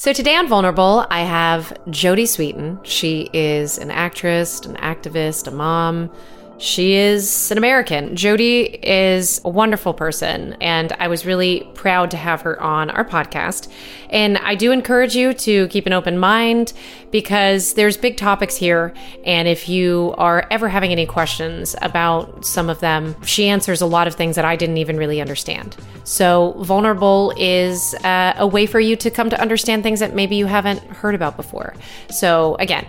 So today on Vulnerable, I have Jodie Sweetin. She is an actress, an activist, a mom. She is an American. Jodie is a wonderful person, and I was really proud to have her on our podcast. And I do encourage you to keep an open mind because there's big topics here. And if you are ever having any questions about some of them, she answers a lot of things that I didn't even really understand. So, Vulnerable is uh, a way for you to come to understand things that maybe you haven't heard about before. So, again,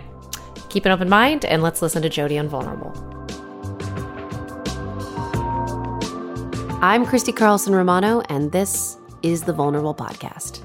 keep an open mind and let's listen to Jodie on Vulnerable. I'm Christy Carlson Romano, and this is the Vulnerable Podcast.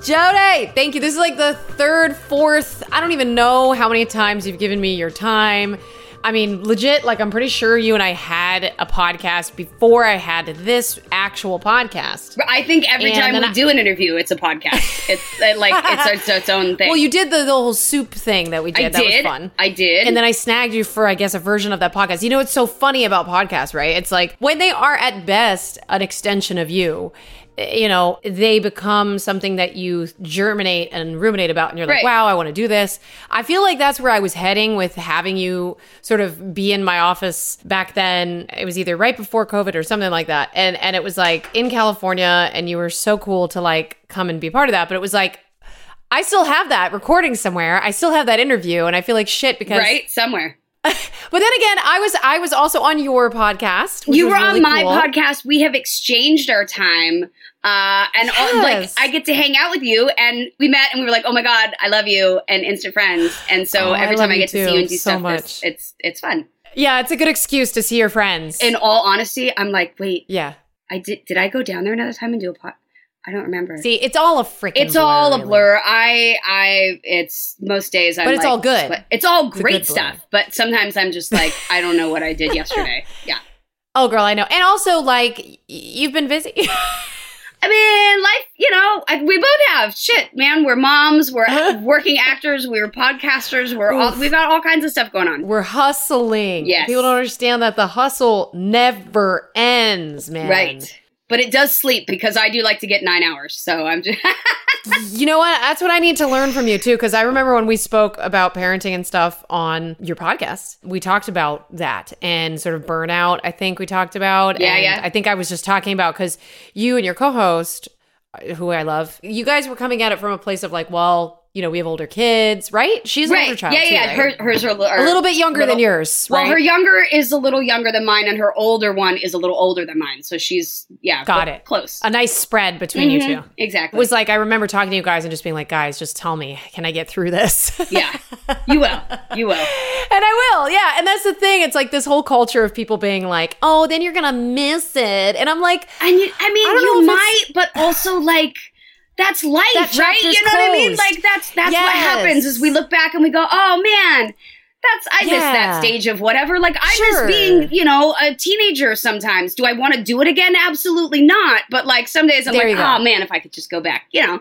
Jodie, thank you. This is like the third, fourth, I don't even know how many times you've given me your time. I mean, legit, like, I'm pretty sure you and I had a podcast before I had this actual podcast. I think every And time we I- do an interview, it's a podcast. It's uh, like it's, it's its own thing. Well, you did the, the whole soup thing that we did. I that was fun. I did. And then I snagged you for, I guess, a version of that podcast. You know what's so funny about podcasts, right? It's like when they are at best an extension of you, you know, they become something that you germinate and ruminate about, and you're like, Right. wow, I want to do this. I feel like that's where I was heading with having you sort of be in my office back then. It was either right before COVID or something like that. And and it was like in California, and you were so cool to like come and be part of that. But it was like I still have that recording somewhere. I still have that interview, and I feel like shit because. right somewhere. But then again, I was I was also on your podcast. You were really on my cool. podcast. We have exchanged our time, uh, and all, like I get to hang out with you. And we met, and we were like, "Oh my god, I love you!" and instant friends. And so Oh, every love time I get to see you and do so stuff, much. It's, it's it's fun. Yeah, it's a good excuse to see your friends. In all honesty, I'm like, wait, yeah. I did. Did I go down there another time and do a pod? I don't remember. See, it's all a freaking. it's all a really. blur. I, I, it's most days. I'm But it's like, all good. but It's all a great blur. stuff. But sometimes I'm just like, I don't know what I did yesterday. Yeah. Oh, girl, I know. And also, like, you've been busy. I mean, life, you know, I, we both have shit, man. We're moms, we're working actors, we're podcasters, we're all, we've got all kinds of stuff going on. We're hustling. Yes. People don't understand that the hustle never ends, man. Right. But it does sleep because I do like to get nine hours. So I'm just, You know what? That's what I need to learn from you too. Because I remember when we spoke about parenting and stuff on your podcast, we talked about that and sort of burnout. I think we talked about. Yeah, and yeah. I think I was just talking about because you and your co-host, who I love, you guys were coming at it from a place of like, well, you know, we have older kids, right? She's an older child, Yeah, too, yeah. right? Her, hers are, are a little bit younger than little- yours, Well, her younger is a little younger than mine, and her older one is a little older than mine. So she's, yeah. Got it. Close. a nice spread between you Mhm. two. Exactly. It was like I remember talking to you guys and just being like, guys, just tell me, can I get through this? yeah. You will. You will. And I will, yeah. And that's the thing. It's like this whole culture of people being like, "Oh, then you're gonna miss it," and I'm like, And you, I mean, I you might, but also like that's life, That right? You know what I mean? Like that's that's what happens is we look back and we go, oh man. That's I miss that stage of whatever. Like I Sure. miss being, you know, a teenager sometimes. Do I want to do it again? Absolutely not. But like some days I'm There like, go. oh man, if I could just go back. You know,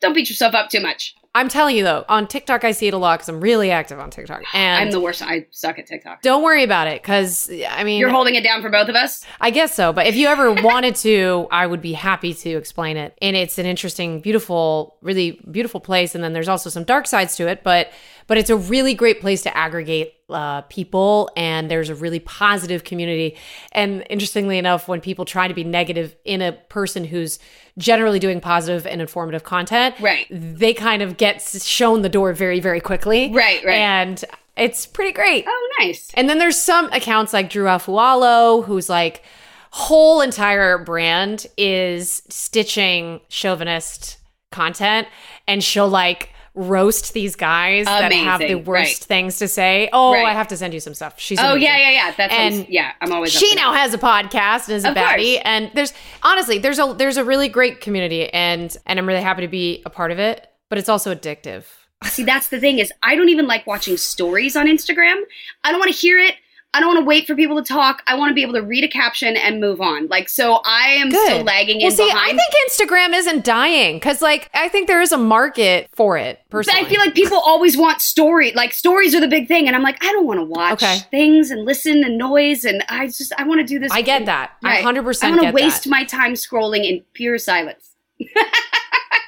don't beat yourself up too much. I'm telling you though, on TikTok I see it a lot because I'm really active on TikTok, and I'm the worst. I suck at TikTok. don't worry about it because I mean, You're holding it down for both of us. I guess so. But if you ever wanted to, I would be happy to explain it. And it's an interesting, beautiful, really beautiful place. And then there's also some dark sides to it, but but it's a really great place to aggregate uh, people. And there's a really positive community. And interestingly enough, when people try to be negative in a person who's generally doing positive and informative content, Right. they kind of get shown the door very, very quickly. Right, right. And it's pretty great. Oh, nice. And then there's some accounts like Drew Afualo, who's like whole entire brand is stitching chauvinist content, and she'll like roast these guys that have the worst right. things to say. Oh, Right. I have to send you some stuff. She's Oh amazing. yeah, yeah, yeah. That's And yeah. I'm always. She now that. has a podcast and is a baddie, and there's honestly there's a there's a really great community, and and I'm really happy to be a part of it. But it's also addictive. See, that's the thing is, I don't even like watching stories on Instagram. I don't want to hear it. I don't want to wait for people to talk. I want to be able to read a caption and move on. Like, so I am still lagging well, in see, behind. I think Instagram isn't dying because, like, I think there is a market for it. but Personally, I feel like people always want story. Like stories are the big thing, and I'm like, I don't want to watch Okay. things and listen and noise, and I just I want to do this. I get that. I Right. hundred I want to waste that. my time scrolling in pure silence.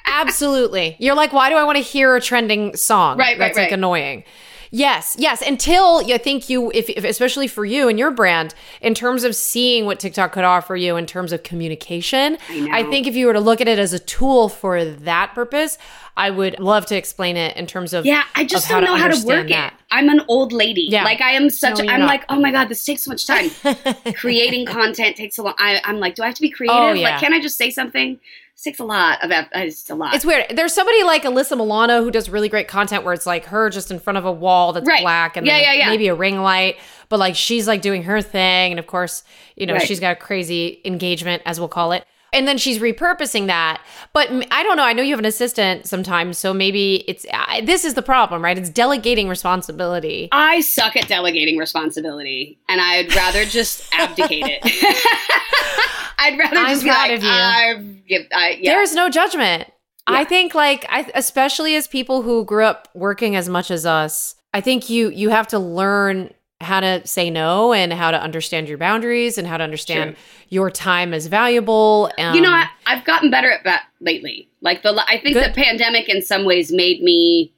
Absolutely. You're like, why do I want to hear a trending song? Right, right, That's like right. annoying. Yes, yes. Until I think you, if, if especially for you and your brand, in terms of seeing what TikTok could offer you in terms of communication, I know. think if you were to look at it as a tool for that purpose, I would love to explain it in terms of Yeah, I just don't know how to work that. it. I'm an old lady. Yeah. Like I am such. No, I'm not. like, oh my god, this takes so much time. Creating content takes a long. I, I'm like, do I have to be creative? Oh, yeah. Like, can I just say something? Takes a lot of. uh, It's a lot. It's weird. There's somebody like Alyssa Milano who does really great content where it's like her just in front of a wall that's Right. black and Yeah, yeah, yeah. maybe a ring light, but like she's like doing her thing. And of course, you know, Right. she's got a crazy engagement, as we'll call it. And then she's repurposing that. But i don't know. I know you have an assistant sometimes. So maybe it's I this is the problem, right? It's delegating responsibility. I suck at delegating responsibility, and I'd rather just abdicate it. I'd rather I'm just proud like, of you. I, yeah. There's no judgment. I think like I especially as people who grew up working as much as us, I think you you have to learn how to say no and how to understand your boundaries and how to understand True. your time is valuable. Um, you know, I, I've gotten better at that lately. Like the, I think Good. the pandemic in some ways made me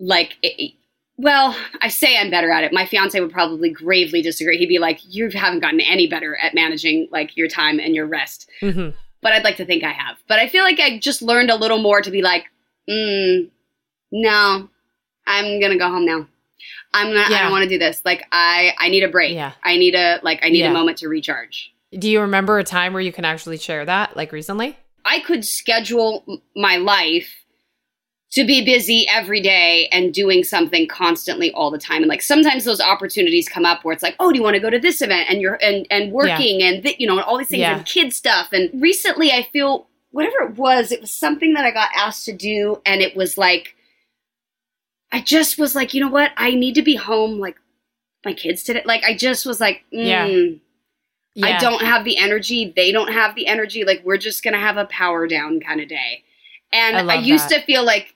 like. It, well, I say I'm better at it. My fiance would probably gravely disagree. He'd be like, "You haven't gotten any better at managing like your time and your rest." mhm. But I'd like to think I have. But I feel like I just learned a little more to be like, mm, "No, I'm gonna go home now. I'm not. I don't want to do this. Like, I I need a break. Yeah. I need a like. I need Yeah. a moment to recharge." Do you remember a time where you can actually share that, like recently? I could schedule my life to be busy every day and doing something constantly all the time. And like sometimes those opportunities come up where it's like, oh, do you want to go to this event? And you're and and working and th- you know and all these things Yeah. and kid stuff. And recently, I feel whatever it was, it was something that I got asked to do, and it was like, I just was like, you know what? I need to be home like my kids today. Like I just was like, Yeah. mm, Yeah. I don't have the energy. They don't have the energy. Like we're just gonna have a power down kind of day. And I I, used that. to feel like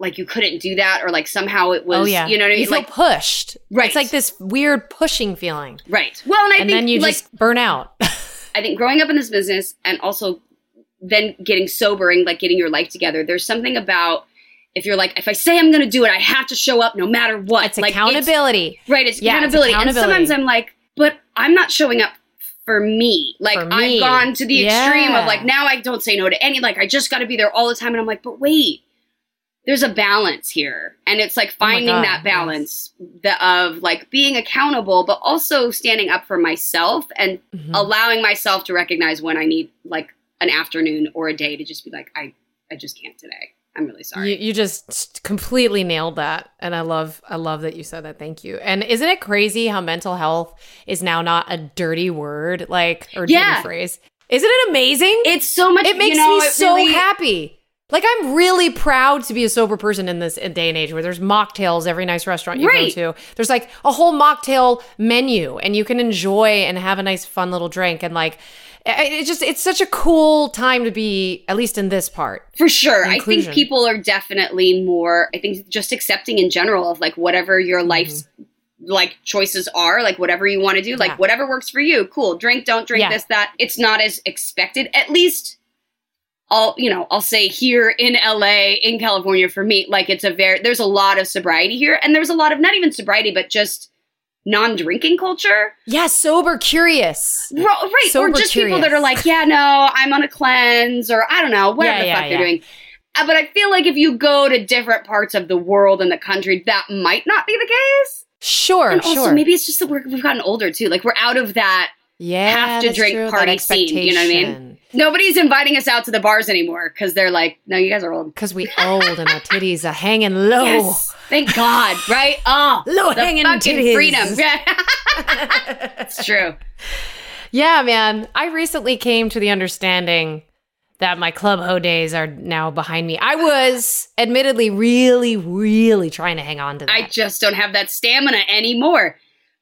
like you couldn't do that, or like somehow it was. oh yeah. You know what I You mean? feel Like pushed. Right. It's like this weird pushing feeling, right. Well, and I and think then you like just burn out. I think growing up in this business and also then getting sobering, like getting your life together. There's something about if you're like, if I say I'm going to do it, I have to show up no matter what. it's like accountability. right? It's Yeah, it's accountability. accountability. And sometimes I'm like, but I'm not showing up for me. Like For me. I've gone to the extreme of like now I don't say no to any. Like I just got to be there all the time, and I'm like, but wait. There's a balance here, and it's like Oh finding God, that balance the, of like being accountable, but also standing up for myself and Mhm. allowing myself to recognize when I need like an afternoon or a day to just be like, I, I just can't today. I'm really sorry. You, you just completely nailed that, and I love I love that you said that. Thank you. And isn't it crazy how mental health is now not a dirty word, like or Yeah. dirty phrase? Isn't it amazing? it's so much. it makes you know, me so really- happy. Like I'm really proud to be a sober person in this day and age where there's mocktails every nice restaurant you Right. go to. There's like a whole mocktail menu, and you can enjoy and have a nice, fun little drink. And like, it it just it's such a cool time to be, at least in this part. For sure. I think people are definitely more, I think just accepting in general of like whatever your life's like choices are, like whatever you want to do, Mm-hmm. Yeah. like whatever works for you. Cool. Drink, don't drink Yeah. this, that. It's not as expected. At least I'll, you know, I'll say here in LA, in California for me, like it's a very, there's a lot of sobriety here. And there's a lot of not even sobriety, but just non drinking culture. Yeah, sober curious. Right. Sober or just people that are like, yeah, no, I'm on a cleanse or I don't know, whatever Yeah, the yeah, fuck they're yeah. doing. Uh, but I feel like if you go to different parts of the world and the country, that might not be the case. Sure, and also, sure. maybe it's just that we're, we've gotten older too. Like we're out of that. Yeah, have to drink true, party scene, you know what I mean? Nobody's inviting us out to the bars anymore because they're like, no, you guys are old. Because we old and our titties are hanging low. Yes. Thank God. Right? Oh, Low hanging fucking titties. freedom. Yeah. it's true. Yeah, man. I recently came to the understanding that my club ho days are now behind me. I was admittedly really, really trying to hang on to that. I just don't have that stamina anymore.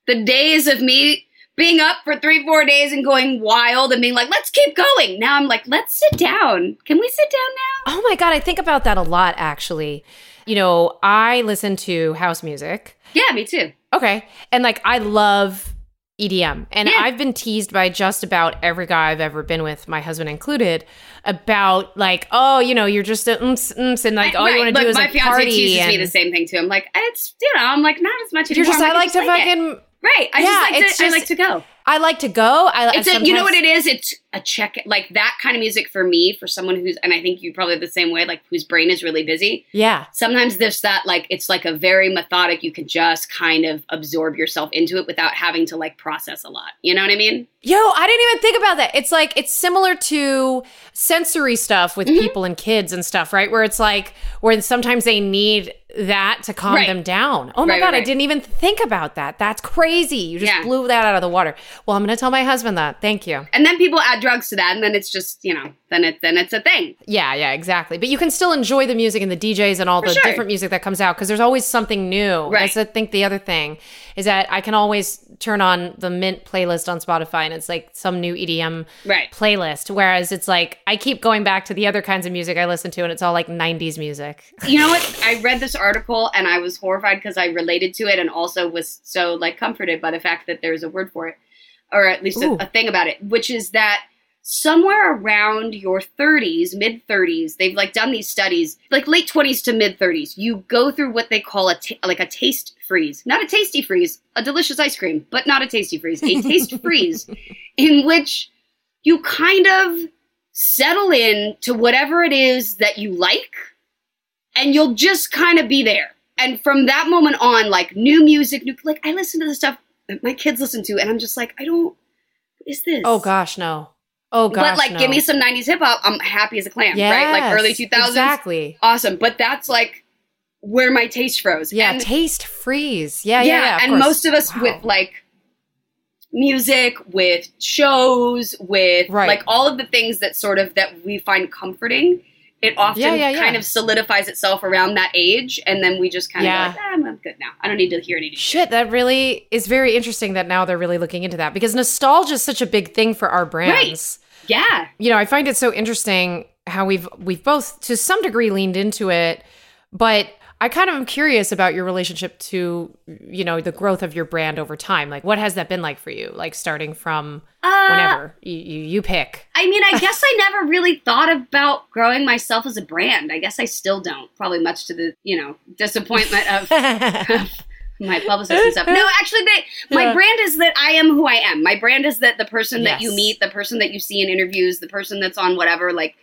The days of me being up for three, four days and going wild and being like, let's keep going. Now I'm like, let's sit down. Can we sit down now? oh my God, I think about that a lot actually. You know, I listen to house music. Yeah, me too. Okay. And like I love EDM. And Yeah. I've been teased by just about every guy I've ever been with, my husband included, about like, oh, you know, you're just a umps, and like all you want to do is my like fiance party. teases me and the same thing too. I'm like, it's you know, I'm like not as much You're just, I'm I like to fucking. Right. I Yeah, just like to, I like to go. I like to go. I It's a, you know what it is? It's a check like that kind of music for me, for someone who's and I think you probably the same way, like whose brain is really busy. Yeah. Sometimes there's that like it's like a very methodic, you can just kind of absorb yourself into it without having to like process a lot. You know what I mean? Yo, I didn't even think about that. It's like it's similar to sensory stuff with Mm-hmm. people and kids and stuff, right? Where it's like where sometimes they need that to calm Right. them down. Oh my Right, god, right, I didn't even think about that. That's crazy. You just Yeah. blew that out of the water. Well, I'm going to tell my husband that. Thank you. And then people add drugs to that, and then it's just, you know, then it then it's a thing. Yeah, yeah, exactly. But you can still enjoy the music and the DJs and all For the sure. different music that comes out because there's always something new. Right. That's I think the other thing is that I can always turn on the Mint playlist on Spotify and it's like some new EDM Right. playlist. Whereas it's like I keep going back to the other kinds of music I listen to and it's all like 90s music. You know what? I read this article and I was horrified because I related to it and also was so like comforted by the fact that there's a word for it, or at least a, a thing about it, which is that somewhere around your 30s, mid 30s, they've like done these studies, like late 20s to mid 30s. You go through what they call a like a taste freeze, not a tasty freeze, a delicious ice cream, but not a tasty freeze, a taste freeze, in which you kind of settle in to whatever it is that you like and you'll just kind of be there. And from that moment on, like new music, new like I listen to the stuff that my kids listen to, and I'm just like, I don't. is this? Oh gosh, no. Oh gosh. but like, no. give me some '90s hip hop. I'm happy as a clam, right? Like early Yes, 2000s, Exactly. awesome. But that's like where my taste froze. Yeah, and, taste freeze. Yeah, yeah, yeah. of and course. most of us Wow. with like music, with shows, with Right. like all of the things that sort of that we find comforting. It often Yeah, yeah, yeah. kind of solidifies itself around that age, and then we just kind of like, ah, I'm, I'm good now. I don't need to hear any. shit." Shit, that really is very interesting that now they're really looking into that because nostalgia is such a big thing for our brands. Yeah, You know, I find it so interesting how we've we've both to some degree leaned into it, but I kind of am curious about your relationship to, you know, the growth of your brand over time. Like what has that been like for you? Like starting from uh, whenever you, you you pick. I mean, I guess I never really thought about growing myself as a brand. I guess I still don't. Probably much to the you know disappointment of my publicist and stuff. No, actually, they, my Yeah. brand is that I am who I am. My brand is that the person that you meet, the person that you see in interviews, the person that's on whatever. Like,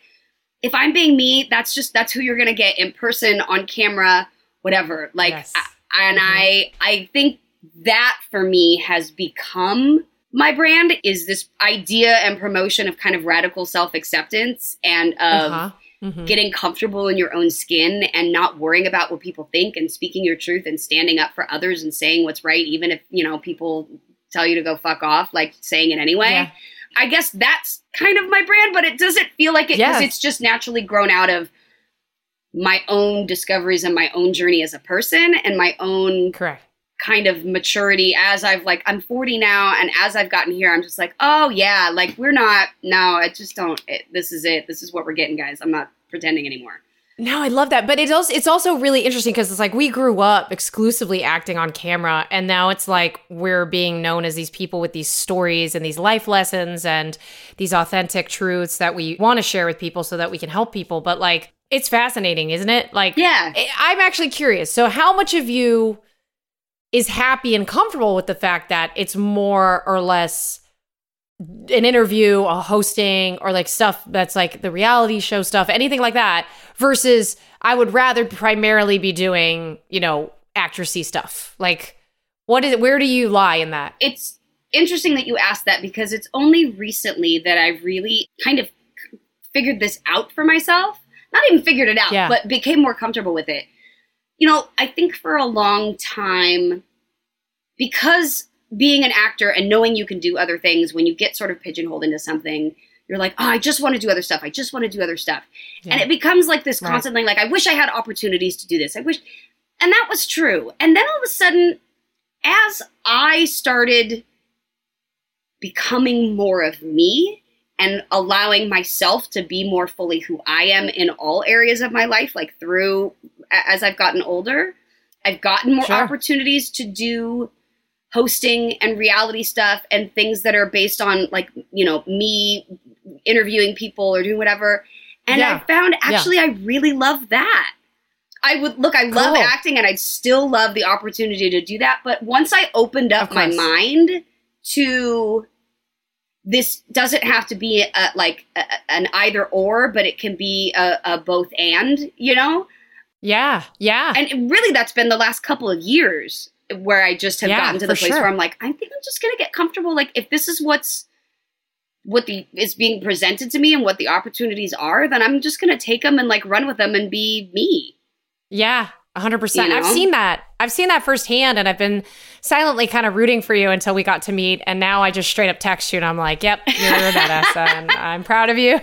if I'm being me, that's just that's who you're gonna get in person, on camera, whatever. Like, Yes. I, and Mhm. I I think that for me has become my brand is this idea and promotion of kind of radical self acceptance and of uh-huh. Mhm. getting comfortable in your own skin and not worrying about what people think and speaking your truth and standing up for others and saying what's right, even if, you know, people tell you to go fuck off, like saying it anyway. Yeah. I guess that's kind of my brand, but it doesn't feel like it because Yeah. it's just naturally grown out of my own discoveries and my own journey as a person and my own Correct. kind of maturity as I've like I'm 40 now and as I've gotten here I'm just like oh yeah like we're not no I just don't it, this is it this is what we're getting guys I'm not pretending anymore No, I love that. But it's also it's also really interesting because it's like we grew up exclusively acting on camera and now it's like we're being known as these people with these stories and these life lessons and these authentic truths that we want to share with people so that we can help people. But like it's fascinating, isn't it? Like yeah I'm actually curious. So how much of you is happy and comfortable with the fact that it's more or less an interview, a hosting, or like stuff that's like the reality show stuff, anything like that, versus I would rather primarily be doing, you know, actressy stuff. Like, what is it? Where do you lie in that? it's interesting that you asked that because it's only recently that I really kind of figured this out for myself. Not even figured it out, Yeah. but became more comfortable with it. You know, I think for a long time, because being an actor and knowing you can do other things, when you get sort of pigeonholed into something, you're like, oh, I just want to do other stuff. I just want to do other stuff. And it becomes like this Right. constant thing, like, I wish I had opportunities to do this. I wish. And that was true. And then all of a sudden, as I started becoming more of me and allowing myself to be more fully who I am in all areas of my life, like through as I've gotten older, I've gotten more Sure. opportunities to do hosting and reality stuff and things that are based on like you know me interviewing people or doing whatever and Yeah. i found Yeah. actually i really love that i would look i love Cool. acting and i'd still love the opportunity to do that but once i opened up my mind to this doesn't have to be a, like a, an either or but it can be a, a both and you know Yeah. Yeah. and really that's been the last couple of years where i just have Yeah, gotten to the place sure. where i'm like i think i'm just gonna get comfortable. Like if this is what's what the is being presented to me and what the opportunities are then i'm just gonna take them and like run with them and be me. Yeah, 100%. You I've seen that. I've seen that firsthand and I've been silently kind of rooting for you until we got to meet and now I just straight up text you and I'm like, "Yep, you're a badass and I'm proud of you."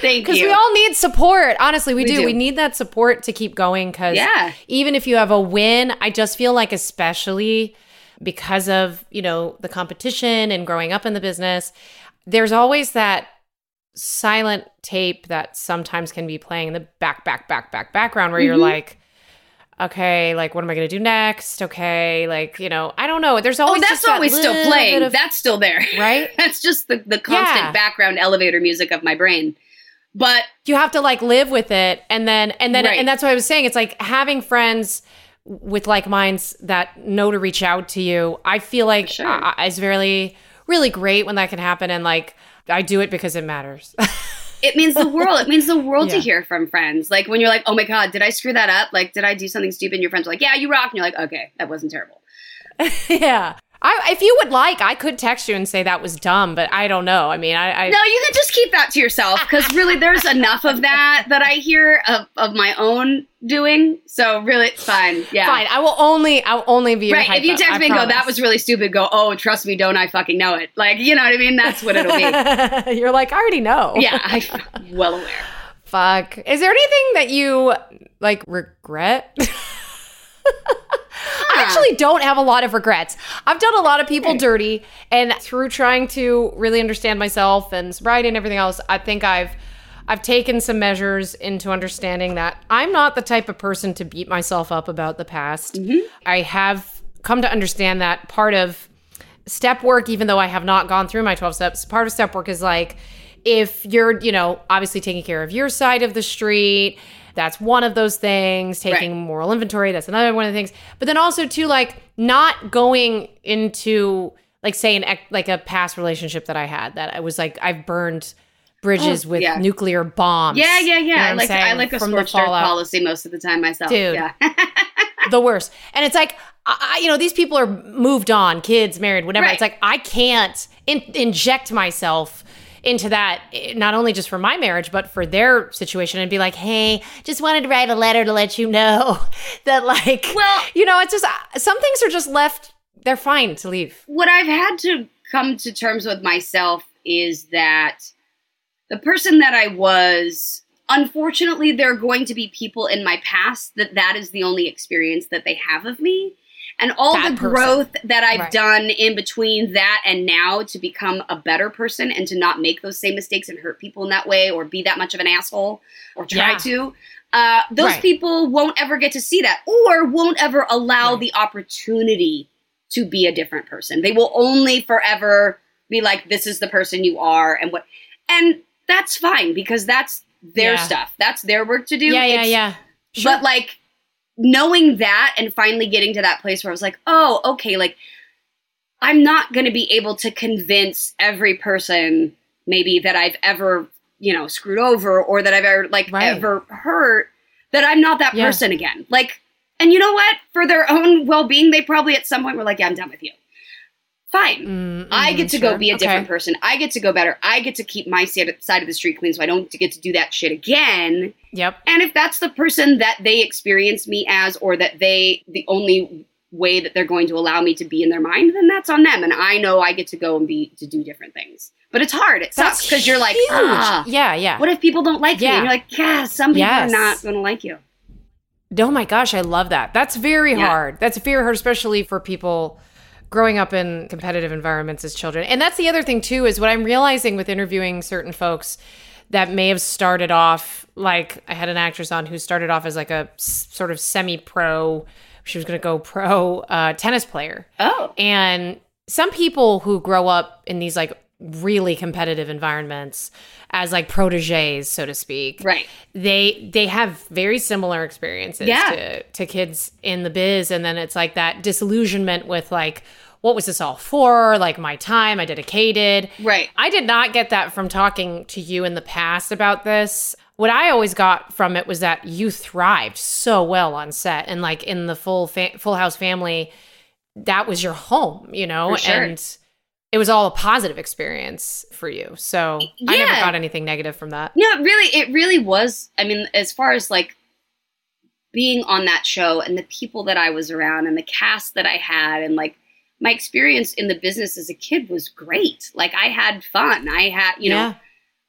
thank you. Cuz we all need support. Honestly, we, We do. do. We need that support to keep going cuz yeah even if you have a win, I just feel like especially because of, you know, the competition and growing up in the business, there's always that silent tape that sometimes can be playing in the back back back back background where you're Mhm. like okay, like what am I going to do next? Okay, like, you know, I don't know. There's oh always that's just that always still playing of- that's still there right? that's just the, the constant Yeah. background elevator music of my brain but you have to like live with it and then and then Right. and that's what i was saying it's like having friends with like minds that know to reach out to you i feel like sure. uh, is really really great when that can happen and like i do it because it matters it means the world. It means the world to hear from friends. Like when you're like, oh my God, did I screw that up? Like, did I do something stupid? And your friends are like, yeah, you rock. And you're like, okay, that wasn't terrible. yeah I, if you would like i could text you and say that was dumb but i don't know i mean i, I No, you can just keep that to yourself because really there's enough of that that I hear of, of my own doing. So really, it's fine. Yeah. fine i will only i will only be Right. If you text I me and go, that was really stupid, go, oh, trust me, don't I fucking know it? Like, you know what I mean? That's what it'll be. you're like i already know yeah, I'm well aware. Fuck. Is there anything that you like regret? I actually don't have a lot of regrets. I've done a lot of people hmm. dirty, and through trying to really understand myself and sobriety and everything else, I think I've I've taken some measures into understanding that I'm not the type of person to beat myself up about the past. Mm-hmm. I have come to understand that part of step work, even though I have not gone through my 12 steps, part of step work is like if you're, you know, obviously taking care of your side of the street, that's one of those things. Taking Right. moral inventory, that's another one of the things. But then also too, like not going into like say an like a past relationship that I had that I was like I've burned bridges Oh, with yeah. nuclear bombs. Yeah, yeah, You know yeah. I like I like a From the scorched earth policy most of the time myself. Dude. Yeah. the worst. And it's like, I- you know, these people are moved on, kids, married, whatever. Right. It's like I can't in, inject myself into that, not only just for my marriage, but for their situation, and be like, hey, just wanted to write a letter to let you know that, like, Well- you know, it's just uh, some things are just left. They're fine to leave. what I've had to come to terms with myself is that the person that I was, unfortunately, there are going to be people in my past that that is the only experience that they have of me. And all That the person. growth that I've Right. done in between that and now to become a better person and to not make those same mistakes and hurt people in that way or be that much of an asshole or try Yeah. to, uh, those Right. people won't ever get to see that or won't ever allow Right. the opportunity to be a different person. They will only forever be like, this is the person you are, and what, and that's fine because that's their Yeah. stuff. That's their work to do. yeah, yeah, It's- yeah. But like knowing that and finally getting to that place where I was like, oh, okay, like I'm not going to be able to convince every person maybe that I've ever, you know, screwed over or that I've ever like Right. ever hurt that I'm not that Yeah. person again. Like, and you know what? For their own well-being, they probably at some point were like, yeah, I'm done with you. Fine. Mm, I get to sure. go be a Okay. different person. I get to go better. I get to keep my side of the street clean so I don't get to do that shit again. Yep. And if that's the person that they experience me as, or that they, the only way that they're going to allow me to be in their mind, then that's on them. And I know I get to go and be, to do different things. But it's hard. It sucks because you're like, ah, yeah, yeah. what if people don't like you? Yeah. And you're like, yeah, some people Yes. are not going to like you. Oh my gosh, I love that. That's very Yeah. hard. That's very hard, especially for people growing up in competitive environments as children. And that's the other thing too is what I'm realizing with interviewing certain folks that may have started off like I had an actress on who started off as like a s- sort of semi-pro She was going to go pro uh, tennis player. Oh. And some people who grow up in these like really competitive environments as like proteges so to speak Right. they they have very similar experiences Yeah. to, to kids in the biz and then it's like that disillusionment with like what was this all for? Like my time i dedicated. Right. i did not get that from talking to you in the past about this. What i always got from it was that you thrived so well on set and like in the full fa- full house family. That was your home you know? Sure. and it was all a positive experience for you. So i never got anything negative from that. No, it really, it really was. I mean, as far as like being on that show and the people that I was around and the cast that I had and like my experience in the business as a kid was great. Like I had fun. I had, you know, Yeah.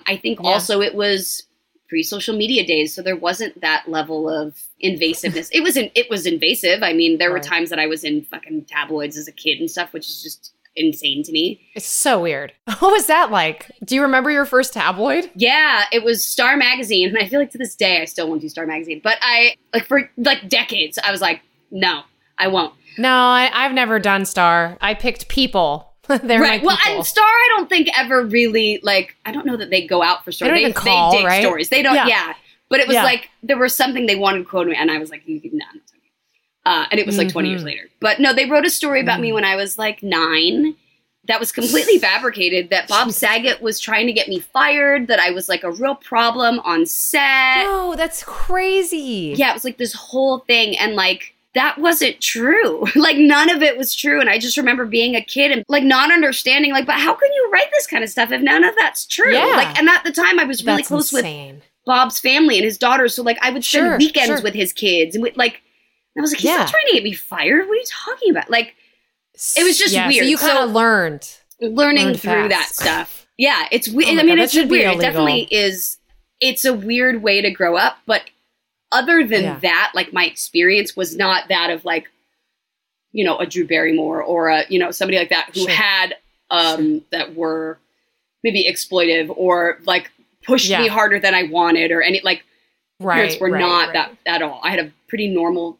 I think Yeah. also it was pre-social media days, so there wasn't that level of invasiveness. it was in, it was invasive. I mean, there were times that I was in fucking tabloids as a kid and stuff, which is just insane to me. It's so weird. What was that like? Do you remember your first tabloid? Yeah, it was Star Magazine, and I feel like to this day I still won't do Star Magazine. But I like for like decades, I was like, no, I won't. No, I, I've never done Star. I picked People. They're right. my Well, and Star, I don't think ever really like. I don't know that they go out for Star. They They, call, they dig right? stories. They don't. Yeah. Yeah. But it was Yeah. like there was something they wanted to quote me, and I was like, you not. Uh, and it was like 20 years Mhm. later. But no, they wrote a story about me Mm. when I was like nine. That was completely fabricated. That Bob Saget was trying to get me fired. That I was like a real problem on set. no, that's crazy. yeah, it was like this whole thing, and like that wasn't true. like none of it was true. And I just remember being a kid and like not understanding, like, but how can you write this kind of stuff if none of that's true? Yeah. Like, and at the time, I was really that's close with. Bob's family and his daughters, so like I would spend Sure, weekends sure. with his kids, and we, like I was like, he's Yeah. not trying to get me fired. What are you talking about? Like It was just yeah, weird. So you kind of So- learned. learning Learned through that stuff. Yeah, it's weird. Oh I mean, God, it's weird. It definitely is. It's a weird way to grow up, but other than Yeah. that, like my experience was not that of like, you know, a Drew Barrymore or a you know somebody like that who Sure. had um that were maybe exploitive or like pushed me harder than I wanted or any like Right. parents were right, not right. that at all. I had a pretty normal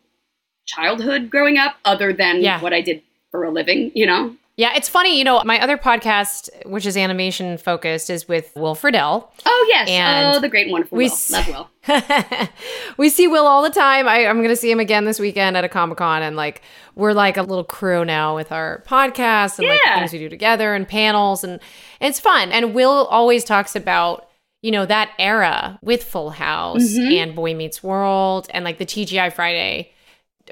childhood growing up, other than Yeah. what I did for a living. You know, Yeah, it's funny. You know, my other podcast, which is animation focused, is with Will Friedle. Oh yes, And oh the great and wonderful we Will. s- Love Will. we see Will all the time. I, I'm going to see him again this weekend at a Comic Con, and like we're like a little crew now with our podcast and like things we do together and panels, and, it's fun. And Will always talks about you know that era with Full House Mhm. and Boy Meets World and like the TGI Friday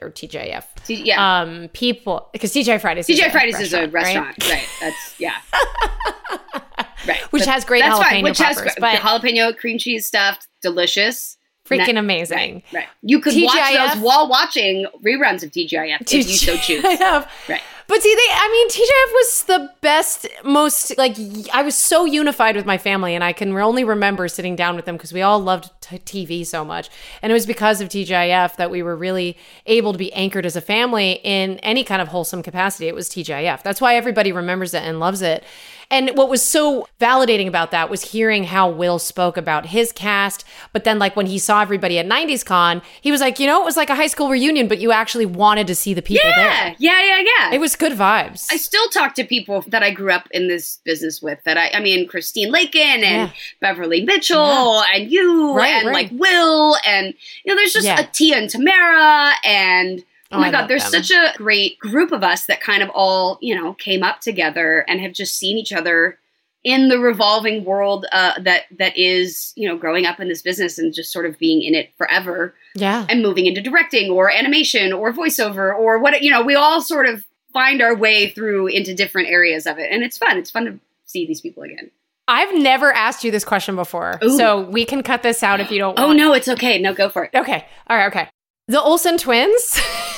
or TJF. T- yeah, Um, people because TGI Fridays, is Fridays is a restaurant, right? That's yeah, right. which But has great that's jalapeno fine. Which has peppers, but jalapeno cream cheese stuffed, delicious. freaking That- amazing. Right, right. You could watch those while watching reruns of TGIF if you so choose. TGIF. Right. But see, they, I mean, TGIF was the best, most, like, I was so unified with my family, and I can only remember sitting down with them because we all loved t- TV so much. And it was because of TGIF that we were really able to be anchored as a family in any kind of wholesome capacity. It was TGIF. That's why everybody remembers it and loves it. And what was so validating about that was hearing how Will spoke about his cast. But then, like, when he saw everybody at 90s Con, he was like, you know, it was like a high school reunion, but you actually wanted to see the people Yeah, there. yeah, yeah, yeah. It was good vibes. I still talk to people that I grew up in this business with. That I, I mean, Christine Lakin and Yeah. Beverly Mitchell and you Right, and right. like Will and you know, there's just Yeah. a Tia and Tamara and oh, my I god, there's them. such a great group of us that kind of all you know came up together and have just seen each other in the revolving world uh, that that is you know growing up in this business and just sort of being in it forever yeah. and moving into directing or animation or voiceover or what you know we all sort of find our way through into different areas of it and it's fun it's fun to see these people again I've never asked you this question before. Ooh. So we can cut this out if you don't oh no it's okay no go for it Okay. All right. Okay. The Olsen twins.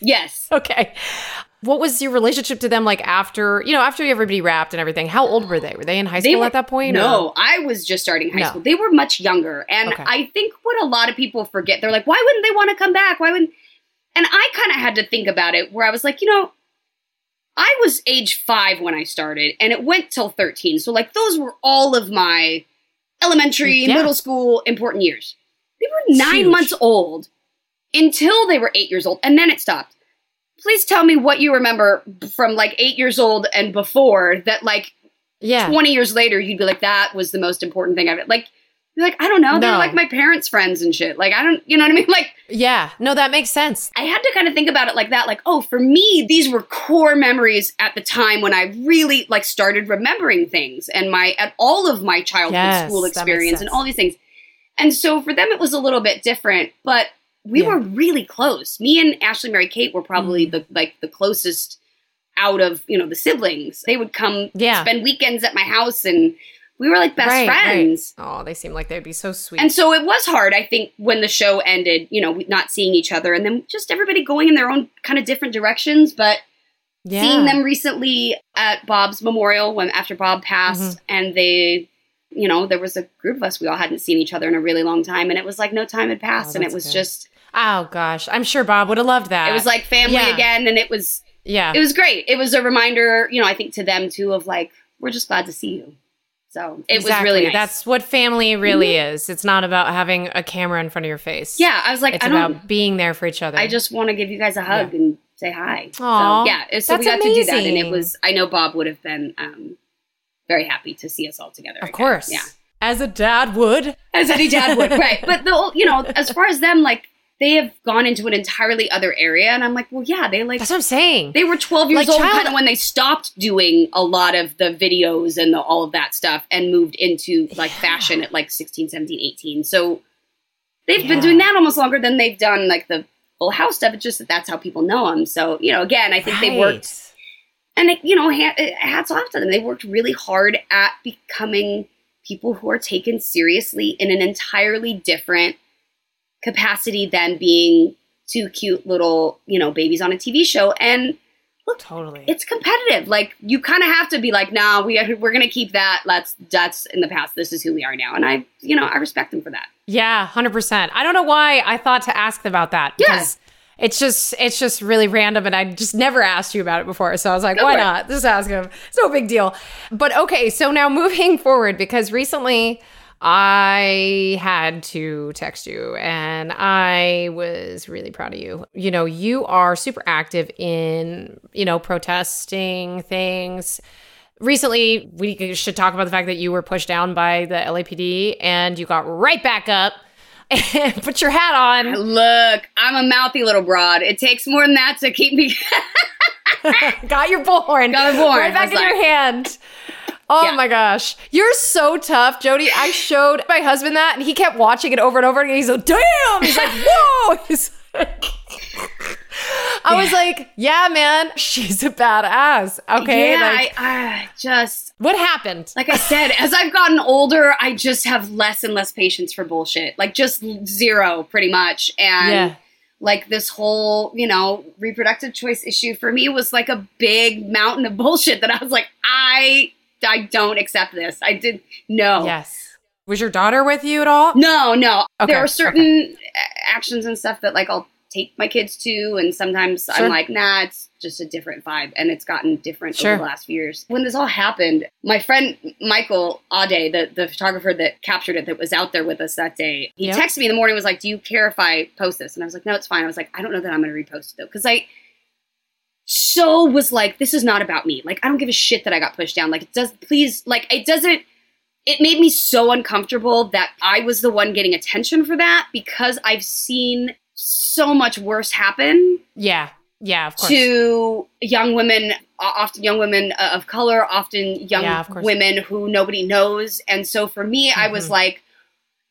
yes okay. What was your relationship to them like after, you know, after everybody wrapped and everything? How old were they? Were they in high They school were- at that point? or- no i was just starting high No. school they were much younger and Okay. i think what a lot of people forget they're like why wouldn't they want to come back why wouldn't and i kind of had to think about it where i was like you know i was age five when i started and it went till 13 so like those were all of my elementary Yeah. middle school important years they were nine huge. months old until they were eight years old, and then it stopped. Please tell me what you remember from like eight years old and before that, like Yeah. 20 years later, you'd be like, that was the most important thing I've like. You're like, I don't know. They're like my parents' friends and shit. Like, I don't, you know what I mean? Like, Yeah. No, that makes sense. I had to kind of think about it like that. Like, oh, for me, these were core memories at the time when I really like started remembering things and my at all of my childhood Yes, school experience and all these things. And so for them, it was a little bit different, but we Yeah. were really close. Me and Ashley Mary Kate were probably Mm. the like the closest out of you know the siblings. They would come Yeah. spend weekends at my house, and we were like best Right, right. friends. Oh, they seem like they'd be so sweet. And so it was hard, I think, when the show ended, you know, not seeing each other and then just everybody going in their own kind of different directions. But yeah. seeing them recently at Bob's memorial when after Bob passed Mm-hmm. and they you know, there was a group of us we all hadn't seen each other in a really long time and it was like no time had passed Oh, and it was good. just Oh gosh, I'm sure Bob would have loved that. it was like family yeah. again and it was yeah. it was great. It was a reminder, you know, I think to them too of like we're just glad to see you. So it was really nice. That's what family really is. It's not about having a camera in front of your face. yeah, I was like It's I don't about being there for each other. I just want to give you guys a hug and say hi. Aw, so yeah, so we got to do that, and it was. I know Bob would have been um, very happy to see us all together. Of again. course. yeah, As a dad would. as any dad would, right? But the you know, as far as them, like they have gone into an entirely other area, and I'm like, well, yeah, they like That's what I'm saying. they were 12 years Like old child- kind of when they stopped doing a lot of the videos and the, all of that stuff and moved into like Yeah. fashion at like 16 17 18 so they've Yeah. been doing that almost longer than they've done like the full house stuff it's just that that's how people know them so you know again i think they worked Right. And it, you know ha- eh, hats off to them. They worked really hard at becoming people who are taken seriously in an entirely different capacity than being two cute little you know babies on a tv show. And look, Totally. it's competitive. Like you kind of have to be like nah we are, we're gonna keep that. Let's that's in the past. This is who we are now. And i you know i respect them for that. Yeah, hundred percent. I don't know why I thought to ask about that Yeah. It's just it's just really random, and I just never asked you about it before. So I was like, Go why it. not? Just ask him. It's no big deal. But okay, so now moving forward, because recently I had to text you, and I was really proud of you. You know, you are super active in you know protesting things recently we should talk about the fact that you were pushed down by the LAPD and you got right back up and put your hat on. look i'm a mouthy little broad it takes more than that to keep me got your bullhorn. Got a bullhorn. Right back in your hand. Oh Yeah. my gosh. You're so tough, Jodie. I showed my husband that and he kept watching it over and over again. He's like, damn. He's like, whoa. He's I was like, yeah, man, she's a badass. Okay. yeah like, I, I just what happened? like I said, as I've gotten older, I just have less and less patience for bullshit. Like just zero, pretty much. And Yeah. like this whole, you know, reproductive choice issue for me was like a big mountain of bullshit that I was like, I I don't accept this. I did no. Yes. Was your daughter with you at all? No, no. Okay, There are certain a- actions and stuff that like I'll take my kids to and sometimes Sure. I'm like, nah, it's just a different vibe and it's gotten different Sure. over the last few years. When this all happened, my friend Michael Ade, the, the photographer that captured it that was out there with us that day, he Yep. texted me in the morning was like, Do you care if I post this? And I was like, No, it's fine. I was like, I don't know that I'm gonna repost it though. Cause I so was like, this is not about me. Like, I don't give a shit that I got pushed down. Like, it does, please, like, it doesn't, it made me so uncomfortable that I was the one getting attention for that because I've seen so much worse happen Yeah. Yeah, of course. to young women, often young women uh, of color, often young Yeah, of women who nobody knows. And so for me, I was Mhm. like,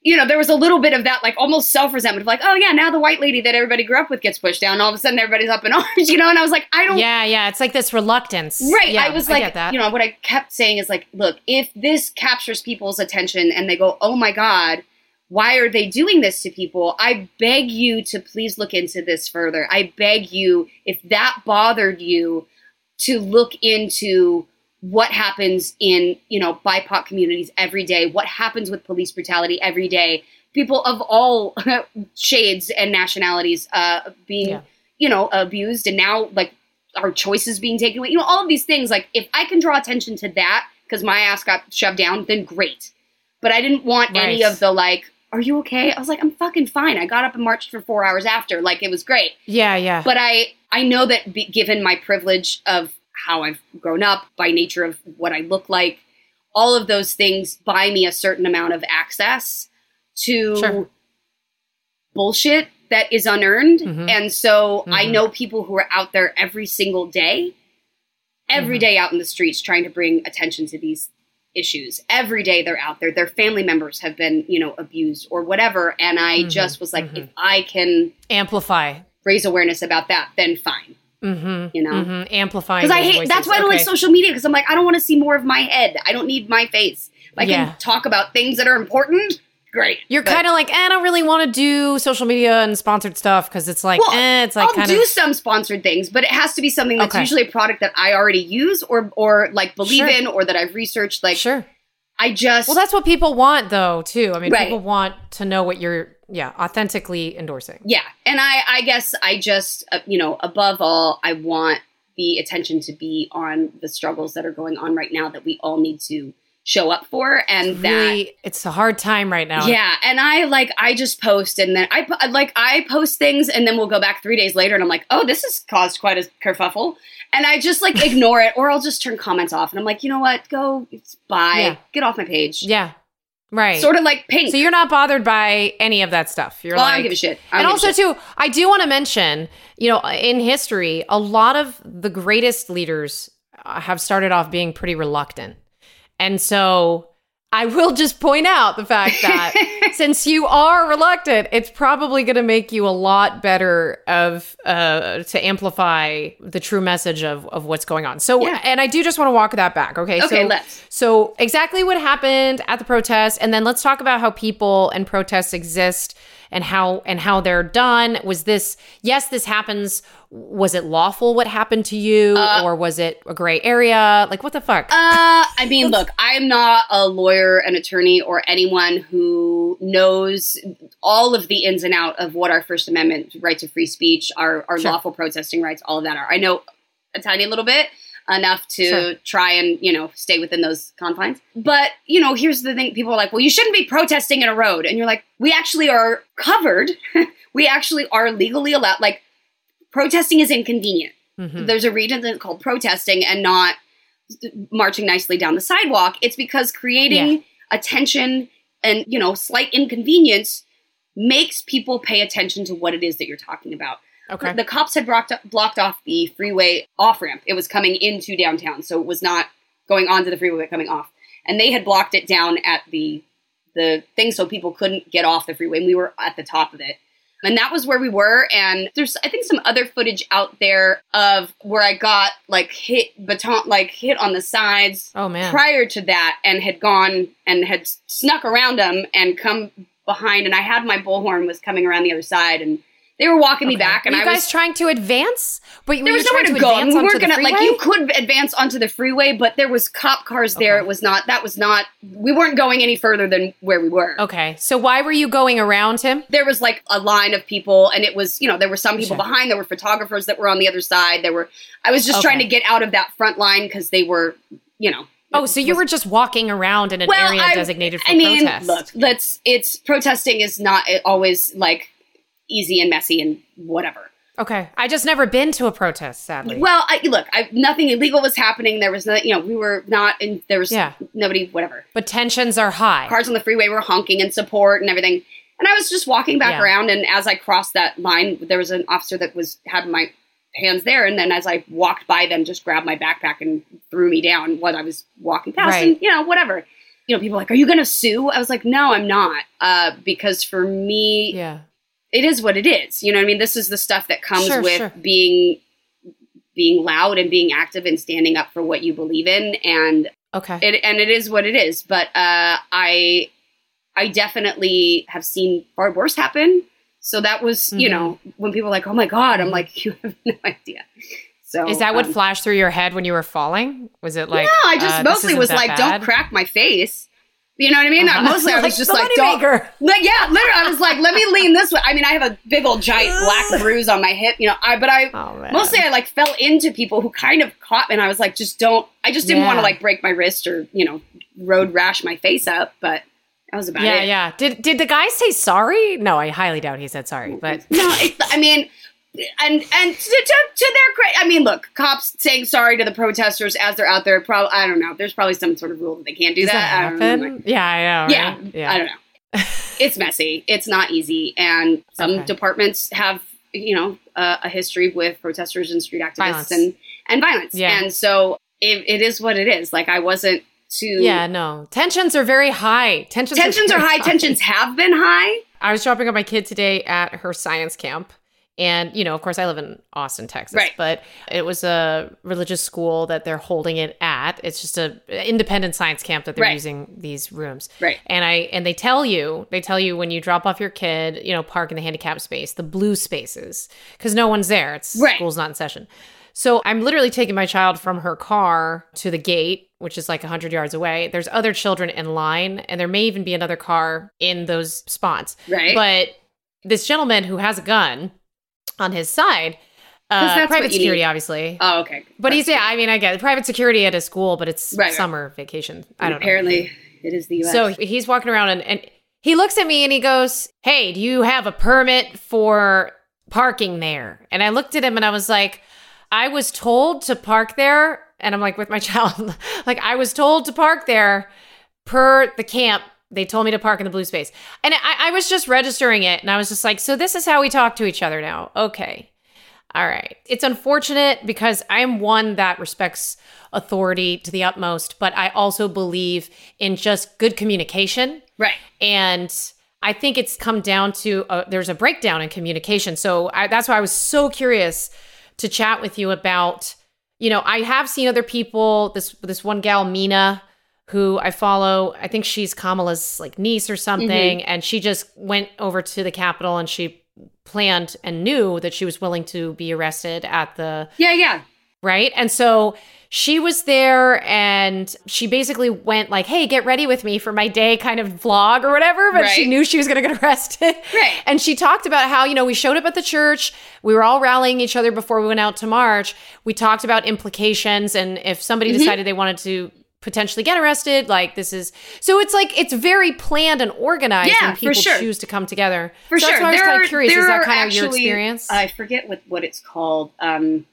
you know, there was a little bit of that, like almost self resentment of like, oh yeah, now the white lady that everybody grew up with gets pushed down. All of a sudden, everybody's up in arms, you know. And I was like, I don't yeah, yeah. It's like this reluctance. Right. Yeah, I was like, that. you know, what I kept saying is like, look, if this captures people's attention and they go, oh my God, why are they doing this to people? I beg you to please look into this further. I beg you, if that bothered you, to look into what happens in, you know, BIPOC communities every day, what happens with police brutality every day, people of all shades and nationalities uh, being, Yeah. you know, abused and now like our choices being taken away. You know, all of these things. Like, if I can draw attention to that because my ass got shoved down, then great. But I didn't want any of the like, "Are you okay?" I was like, "I'm fucking fine. I got up and marched for four hours after. Like it was great." Yeah, yeah. But I I know that be, given my privilege of how I've grown up, by nature of what I look like, all of those things buy me a certain amount of access to Sure. bullshit that is unearned. Mhm. And so I Mhm. know people who are out there every single day, every Mhm. day out in the streets trying to bring attention to these issues. Every day they're out there. Their family members have been, you know, abused or whatever. And I Mhm. just was like, Mhm. if I can Amplify. raise awareness about that, then fine. Mm-hmm. You know? mm-hmm. amplifying. Because I hate. That's voices. why I don't like social media. Because I'm like, I don't want to see more of my head. I don't need my face. I Yeah. can talk about things that are important. Great. You're kind of like, eh, I don't really want to do social media and sponsored stuff because it's like, Well, eh, it's like I'll do of. some sponsored things, but it has to be something that's Okay. usually a product that I already use or or like believe Sure. in or that I've researched. Like sure. I just Well, that's what people want, though, too. I mean, Right. people want to know what you're, yeah, authentically endorsing. yeah, and I I guess I just uh, you know above all I want the attention to be on the struggles that are going on right now that we all need to show up for and that Really, it's a hard time right now. Yeah, and I like I just post and then I like I post things and then we'll go back three days later and I'm like, oh, this has caused quite a kerfuffle, and I just like ignore it or I'll just turn comments off and I'm like, you know what, go bye, Yeah. get off my page. Yeah. Right. Sort of like pink. so you're not bothered by any of that stuff. You're well, I don't give a shit. I and don't give a also shit. too i do want to mention you know in history a lot of the greatest leaders uh, have started off being pretty reluctant and so i will just point out the fact that since you are reluctant it's probably going to make you a lot better of uh, to amplify the true message of, of what's going on so Yeah. and i do just want to walk that back okay okay, so let's. so, exactly what happened at the protest, and then let's talk about how people and protests exist and how and how they're done. Was this yes, this happens? Was it lawful? What happened to you, Uh, or was it a gray area? Like what the fuck? Uh, I mean, look, I'm not a lawyer, an attorney, or anyone who knows all of the ins and out of what our First Amendment right to free speech, our, our Sure. lawful protesting rights, all of that are. I know a tiny little bit, enough to Sure. try and, you know, stay within those confines. But, you know, here's the thing people are like, well, you shouldn't be protesting in a road. And you're like, we actually are covered. we actually are legally allowed. Like, protesting is inconvenient Mhm. there's a reason that it's called protesting and not marching nicely down the sidewalk. It's because creating attention and you know slight inconvenience makes people pay attention to what it is that you're talking about. Okay. The cops had blocked, blocked off the freeway off ramp. It was coming into downtown, so it was not going onto the freeway but coming off. And they had blocked it down at the the thing so people couldn't get off the freeway. And we were at the top of it. And that was where we were. And there's I think some other footage out there of where I got like hit baton like hit on the sides Oh man. prior to that and had gone and had snuck around them and come behind and I had my bullhorn was coming around the other side and they were walking me back and Were you I guys was trying to advance? But there was nowhere to to go. advance We weren't gonna like you could advance onto the freeway, but there was cop cars there. Okay. It was not that was not we weren't going any further than where we were. Okay. So why were you going around him? There was like a line of people, and it was you know there were some people Sure. behind. There were photographers that were on the other side. There were. I was just trying to get out of that front line because they were, you know. Oh, so you were just walking around in an Well, area I- designated for I mean, protest. look, let's. It's protesting is not always like easy and messy and whatever. Okay. I just never been to a protest, sadly. Well, I, look, I, nothing illegal was happening. There was no, you know, we were not in. There was Yeah. nobody, whatever. but tensions are high. Cars on the freeway were honking in support and everything. And I was just walking back Yeah. around, and as I crossed that line, there was an officer that was had my hands there, and then as I walked by them, just grabbed my backpack and threw me down while I was walking past, Right. and you know, whatever. You know, people were like, "Are you going to sue?" I was like, "No, I'm not," uh, because for me, yeah. It is what it is. You know what I mean? This is the stuff that comes Sure, with sure. being being loud and being active and standing up for what you believe in and Okay. it and it is what it is. But uh I I definitely have seen far worse happen. So that was, you Mhm. know, when people are like, "Oh my god," I'm Mhm. like, "You have no idea." So Is that what um, flashed through your head when you were falling? Was it like no, I just uh, mostly was like, bad? "Don't crack my face." You know what I mean? Uh-huh. Mostly, I was just the like, "Don't." Like yeah, literally, I was like, let me lean this way. I mean, I have a big old giant black bruise on my hip, you know. I but I Oh mostly I like fell into people who kind of caught me, and I was like, just don't. I just didn't want to like break my wrist or you know road rash my face up. But That was about yeah, it. yeah. Did did the guy say sorry? No, I highly doubt he said sorry. But No, it's, I mean, and and to, to, to their credit, I mean, look, cops saying sorry to the protesters as they're out there. Probably, I don't know. There's probably some sort of rule that they can't do does that. that I don't know. Yeah, I know. Yeah, right? yeah. I don't know. it's messy. It's not easy, and some Okay. departments have you know uh, a history with protesters and street activists Violence. and and violence. Yeah. And so it, it is what it is. Like I wasn't too. Yeah, no. Tensions are very high. Tensions, Tensions are very high. Tensions have been high. I was dropping off my kid today at her science camp. And, you know, of course, I live in Austin, Texas, Right. but it was a religious school that they're holding it at. It's just a independent science camp that they're Right. using these rooms. Right. And I and they tell you, they tell you when you drop off your kid, you know, park in the handicap space, the blue spaces, because no one's there. It's Right. school's not in session. So I'm literally taking my child from her car to the gate, which is like 100 yards away. There's other children in line, and there may even be another car in those spots. Right. But this gentleman who has a gun on his side. uh, that's private security, need. obviously. oh, okay. but he's, yeah, I mean, I get private security at a school, but it's Right, right. summer vacation. I don't know. Apparently, it is the U.S. So he's walking around and, and he looks at me and he goes, Hey, do you have a permit for parking there? And I looked at him and I was like, I was told to park there. And I'm like, with my child, like, I was told to park there per the camp. They told me to park in the blue space. And I, I was just registering it. And I was just like, So this is how we talk to each other now. Okay. All right. It's unfortunate because I am one that respects authority to the utmost, but I also believe in just good communication. right. And I think it's come down to uh there's a breakdown in communication. So I, that's why I was so curious to chat with you about. You know, I have seen other people. This this one gal, Mina, who I follow. I think she's Kamala's like niece or something, and she just went over to the Capitol and she planned and knew that she was willing to be arrested at the Yeah, yeah. right? And so she was there and she basically went like, "Hey, get ready with me for my day kind of vlog or whatever," but she knew she was going to get arrested. Right. And she talked about how, you know, we showed up at the church, we were all rallying each other before we went out to march. We talked about implications and if somebody Mm-hmm. decided they wanted to potentially get arrested, like this is so it's like it's very planned and organized Yeah, when people sure. choose to come together. For so sure. That's why I was kind of curious. Is that kind of your experience? I forget what, what it's called. Um,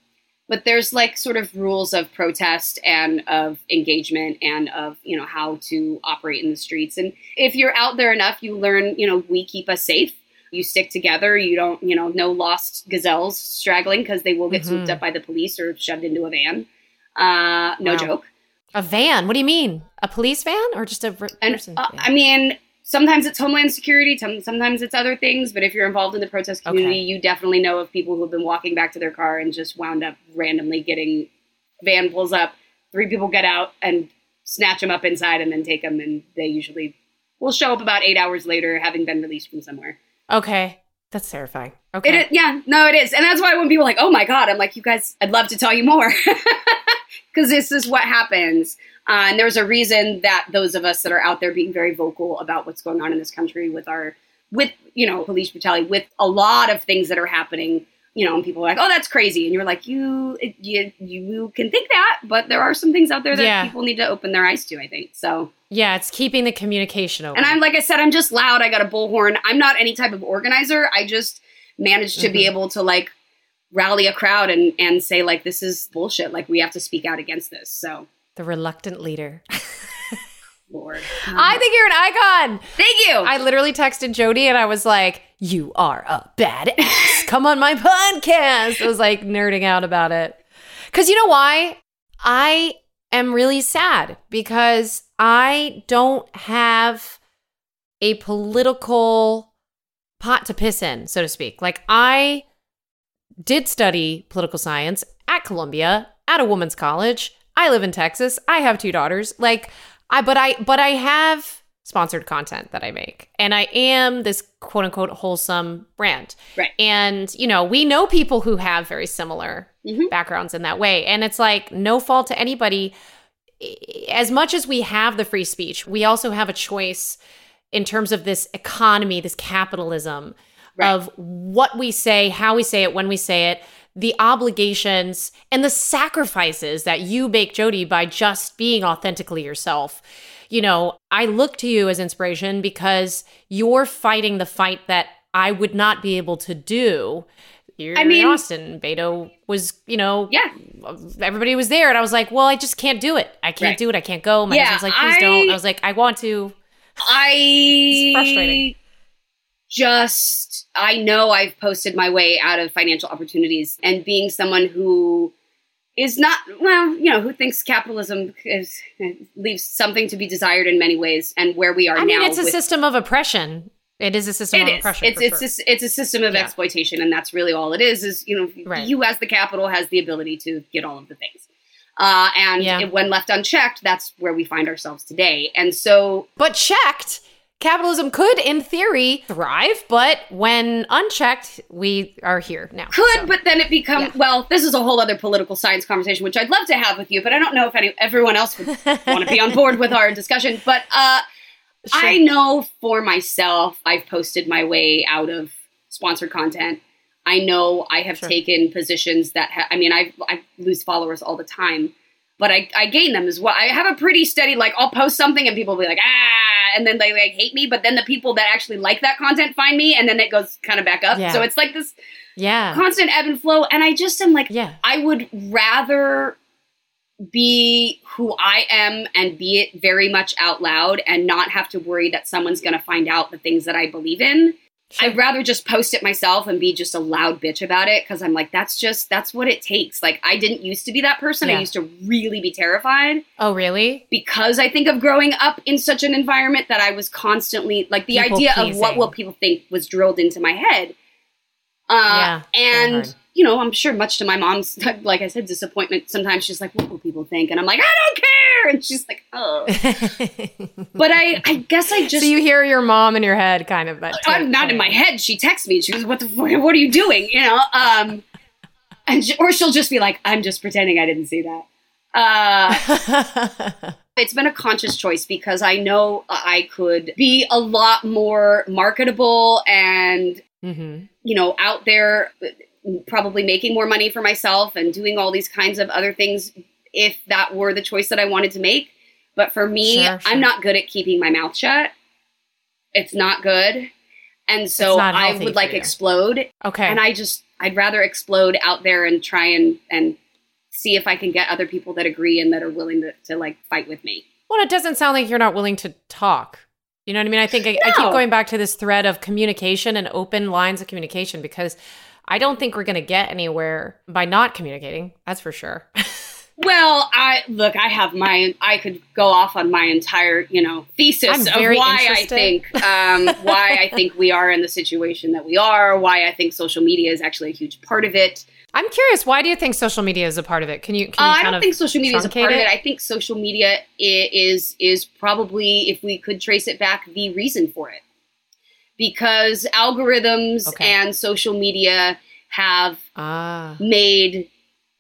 but there's like sort of rules of protest and of engagement and of, you know, how to operate in the streets. And if you're out there enough, you learn, you know, we keep us safe. You stick together. You don't, you know, no lost gazelles straggling because they will get Mhm. swooped up by the police or shoved into a van. Uh, no Wow. joke. A van? What do you mean? A police van or just a ver- And uh? I mean, sometimes it's Homeland Security, some- sometimes it's other things. But if you're involved in the protest community, Okay. you definitely know of people who have been walking back to their car and just wound up randomly getting van pulls up, three people get out and snatch them up inside and then take them, and they usually will show up about eight hours later, having been released from somewhere. Okay. That's terrifying. Okay. Is, yeah, no, it is, and that's why when people are like, "Oh my god," I'm like, "You guys, I'd love to tell you more," because this is what happens. Uh, and there's a reason that those of us that are out there being very vocal about what's going on in this country with our, with you know, police brutality, with a lot of things that are happening. You know, and people are like, "Oh, that's crazy," and you're like, "You, you, you can think that, but there are some things out there that Yeah. people need to open their eyes to." I think so. yeah, it's keeping the communication open. And I'm like I said, I'm just loud. I got a bullhorn. I'm not any type of organizer. I just managed to be Mhm. able to like rally a crowd and and say like this is bullshit. Like we have to speak out against this. So the reluctant leader. Lord, I think you're an icon. thank you. I literally texted Jodie and I was like, "You are a badass. Come on my podcast." I was like nerding out about it. Cuz you know why? I am really sad because I don't have a political pot to piss in, so to speak. Like I did study political science at Columbia, at a women's college. I live in Texas. I have two daughters. Like I but I but I have sponsored content that I make. And I am this quote unquote wholesome brand. Right. And you know, we know people who have very similar Mhm. backgrounds in that way. And it's like no fault to anybody. As much as we have the free speech, we also have a choice in terms of this economy, this capitalism Right. of what we say, how we say it, when we say it. the obligations and the sacrifices that you make Jodie by just being authentically yourself. You know, I look to you as inspiration because you're fighting the fight that I would not be able to do. You're I mean- in Austin. Beto was, you know, Yeah. everybody was there. And I was like, well, I just can't do it. I can't Right. do it. I can't go. My Yeah, husband's like, please I- don't. I was like, I want to. I It's frustrating. Just I know I've posted my way out of financial opportunities and being someone who is not well, you know, who thinks capitalism is, leaves something to be desired in many ways and where we are I mean, it's a with- system of oppression. It is a system of is. oppression. It's it's sure. a, it's a system of Yeah. exploitation, and that's really all it is. Is you know, Right. you as the capital has the ability to get all of the things, uh, and Yeah. it- when left unchecked, that's where we find ourselves today. And so, But checked, capitalism could, in theory, thrive. But when unchecked, we are here now. could, So, but then it becomes, Yeah. well. This is a whole other political science conversation, which I'd love to have with you, but I don't know if any everyone else would want to be on board with our discussion. But uh, Sure. I know for myself, I've posted my way out of sponsored content. I know I have Sure. taken positions that ha- I mean, I I lose followers all the time, but I I gain them as well. I have a pretty steady like I'll post something and people will be like ah, and then they like hate me, but then the people that actually like that content find me, and then it goes kind of back up. Yeah. So it's like this yeah, constant ebb and flow, and I just am like yeah, I would rather be who I am and be it very much out loud and not have to worry that someone's going to find out the things that I believe in. Sure. I'd rather just post it myself and be just a loud bitch about it because I'm like, that's just, that's what it takes. Like, I didn't used to be that person. Yeah. I used to really be terrified Oh, really? because I think of growing up in such an environment that I was constantly, like, the People idea of what will people think was drilled into my head. Uh, Yeah, and. You know, I'm sure much to my mom's, like I said, disappointment. Sometimes she's like, "What will people think?" And I'm like, "I don't care," and she's like, "Oh." But I, I guess I just, so you hear your mom in your head, kind of. But I'm not in my head. She texts me. She goes, "What the? What are you doing?" You know, um, and she, or she'll just be like, "I'm just pretending I didn't see that." Uh, it's been a conscious choice because I know I could be a lot more marketable and hmm you know, out there probably making more money for myself and doing all these kinds of other things if that were the choice that I wanted to make. But for me, Sure, sure. I'm not good at keeping my mouth shut. It's not good. And so I would like you. explode Okay. and I just I'd rather explode out there and try and and see if I can get other people that agree and that are willing to, to like fight with me. Well, it doesn't sound like you're not willing to talk. You know what I mean? I think I, I keep going back to this thread of communication and open lines of communication because I don't think we're going to get anywhere by not communicating. That's for sure. Well, I look. I have my. I could go off on my entire, you know, thesis of why interested. I think, um, why I think we are in the situation that we are. Why I think social media is actually a huge part of it. I'm curious. Why do you think social media is a part of it? Can you? Can Uh, you I kind don't of think social media is a part of it? it. I think social media i- is is probably, if we could trace it back, the reason for it, because algorithms Okay. and social media have ah made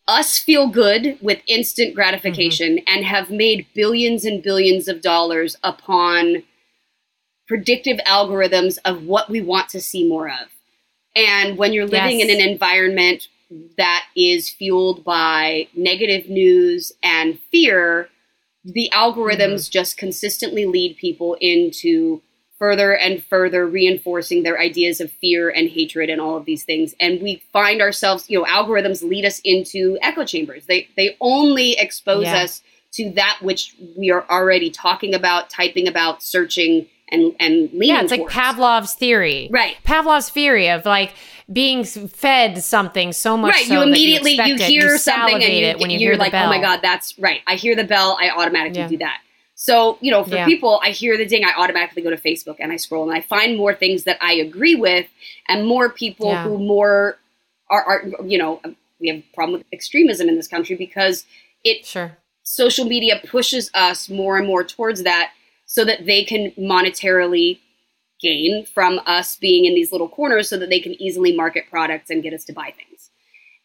us feel good with instant gratification Mm-hmm. and have made billions and billions of dollars upon predictive algorithms of what we want to see more of. And when you're living Yes. in an environment that is fueled by negative news and fear, the algorithms Mm-hmm. just consistently lead people into further and further reinforcing their ideas of fear and hatred and all of these things and we find ourselves you know algorithms lead us into echo chambers they they only expose Yeah. us to that which we are already talking about typing about searching and and leaning yeah, it's like. Pavlov's theory. right Pavlov's theory of like being fed something so much right so you immediately you, you, hear you something and you, it when you you're hear the like bell. oh my god that's right i hear the bell i automatically Yeah. do that so you know for Yeah. people i hear the ding i automatically go to facebook and i scroll and i find more things that i agree with and more people Yeah. who more are, are you know we have a problem with extremism in this country because it Sure. social media pushes us more and more towards that so that they can monetarily gain from us being in these little corners so that they can easily market products and get us to buy things.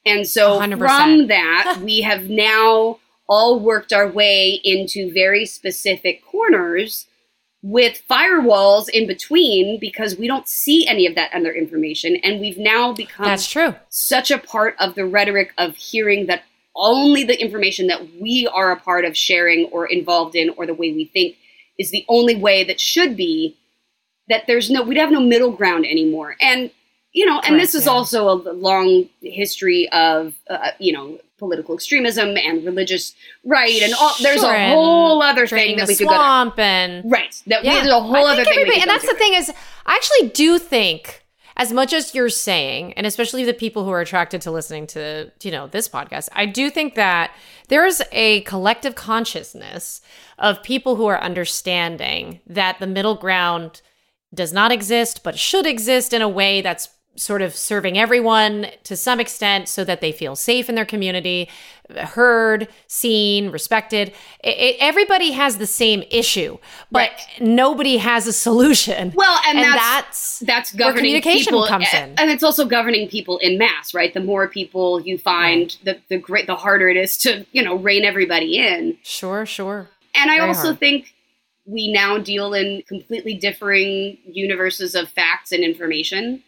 And so 100%. from that, we have now all worked our way into very specific corners with firewalls in between because we don't see any of that other information. And we've now become That's true. such a part of the rhetoric of hearing that only the information that we are a part of sharing or involved in or the way we think is the only way that should be that there's no we'd have no middle ground anymore and you know and this is yeah. also a long history of uh, you know political extremism and religious right and all there's Sure, a whole other thing that we could go swamp and right that Yeah. we, there's a whole other thing and that's the thing is, I actually do think, as much as you're saying, and especially the people who are attracted to listening to you know this podcast, I do think that there is a collective consciousness of people who are understanding that the middle ground does not exist, but should exist in a way that's sort of serving everyone to some extent so that they feel safe in their community, heard, seen, respected. I- I- everybody has the same issue, but Right. nobody has a solution. well and, and that's that's, governing communication people, comes in. and it's also governing people in mass, right? The more people you find, the the great, the harder it is to you know rein everybody in. sure, sure. And I Very also hard. think we now deal in completely differing universes of facts and information.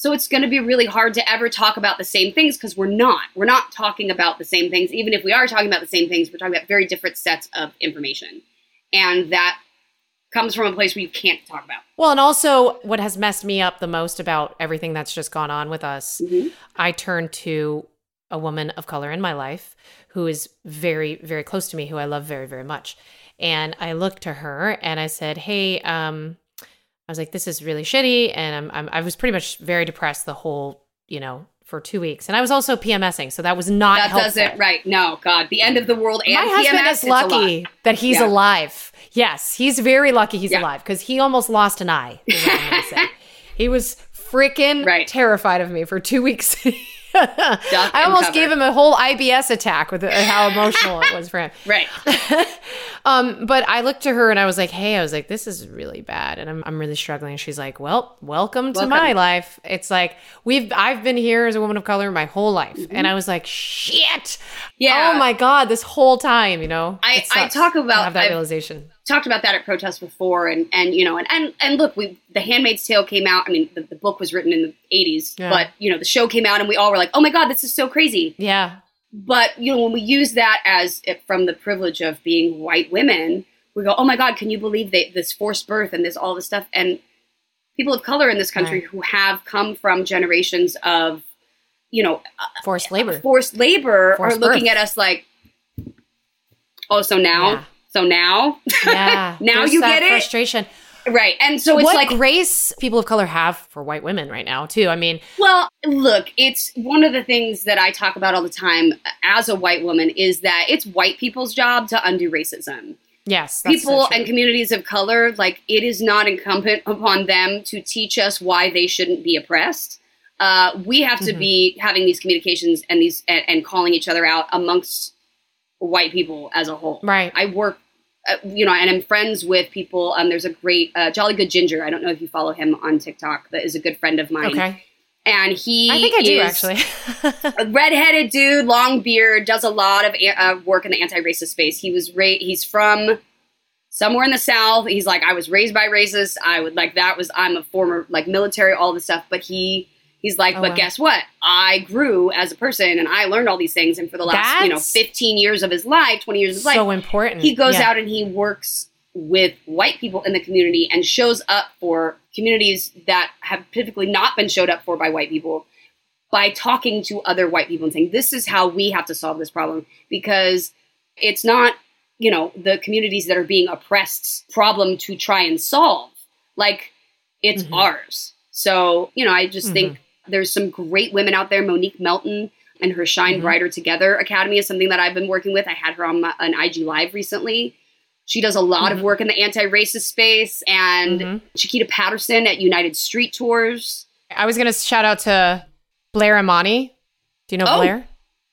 So it's going to be really hard to ever talk about the same things because we're not. We're not talking about the same things. Even if we are talking about the same things, we're talking about very different sets of information. And that comes from a place where you can't talk about. Well, and also what has messed me up the most about everything that's just gone on with us, Mhm. I turned to a woman of color in my life who is very, very close to me, who I love very, very much. And I looked to her and I said, Hey, um, I was like, this is really shitty. And I'm, I'm, I was pretty much very depressed the whole, you know, for two weeks. And I was also PMSing. So that was not That helpful. doesn't, right. No, God. The end of the world and My husband PMS, is it's a lot. lucky that he's Yeah. alive. Yes, he's very lucky he's Yeah. alive because he almost lost an eye. is what I'm say. he was freaking Right. terrified of me for two weeks. I almost cover. gave him a whole IBS attack with how emotional it was for him. Right. Um, but I looked to her and I was like, "Hey, I was like, this is really bad, and I'm I'm really struggling." And she's like, "Well, welcome to Welcome. my life." It's like we've I've been here as a woman of color my whole life, Mm-hmm. and I was like, "Shit, Yeah. oh my god!" This whole time, you know, I- I talk about- have that I've- realization. Talked about that at protests before and and you know and and, and look we the handmaid's tale came out i mean the, the book was written in the 80s Yeah. but you know the show came out and we all were like oh my god this is so crazy Yeah, but you know when we use that as it, from the privilege of being white women we go oh my god can you believe they, this forced birth and this all this stuff and people of color in this country Right. who have come from generations of you know uh, forced uh, labor. forced labor Forced are looking birth. at us like oh so now Yeah. So now Yeah, Now you get it? Frustration. right and so it's what like grace people of color have for white women right now too. I mean, Well, look, it's one of the things that I talk about all the time as a white woman is that it's white people's job to undo racism. yes, People so and communities of color, like it is not incumbent upon them to teach us why they shouldn't be oppressed. Uh, we have to Mhm. be having these communications and these and, and calling each other out amongst white people as a whole. right. I work, uh, you know, and I'm friends with people. Um, there's a great uh, Jolly Good Ginger. I don't know if you follow him on TikTok. That is a good friend of mine. Okay, And he, I think I do actually. a redheaded dude, long beard, does a lot of uh, work in the anti-racist space. He was ra- he's from somewhere in the South. He's like, I was raised by racists. I would like that was I'm a former like military, all this stuff. But he he's like, Oh, but wow. guess what? I grew as a person and I learned all these things. And for the last you know 15 years of his life, 20 years of his life, so important. he goes Yeah. out and he works with white people in the community and shows up for communities that have typically not been showed up for by white people by talking to other white people and saying this is how we have to solve this problem because it's not you know the communities that are being oppressed's problem to try and solve like it's Mhm. ours so you know i just think there's some great women out there monique melton and her shine Mhm. brighter together academy is something that i've been working with i had her on my, an ig live recently she does a lot Mhm. of work in the anti-racist space and Mhm. chiquita patterson at united street tours I was gonna shout out to Blair Imani. Do you know Oh. Blair?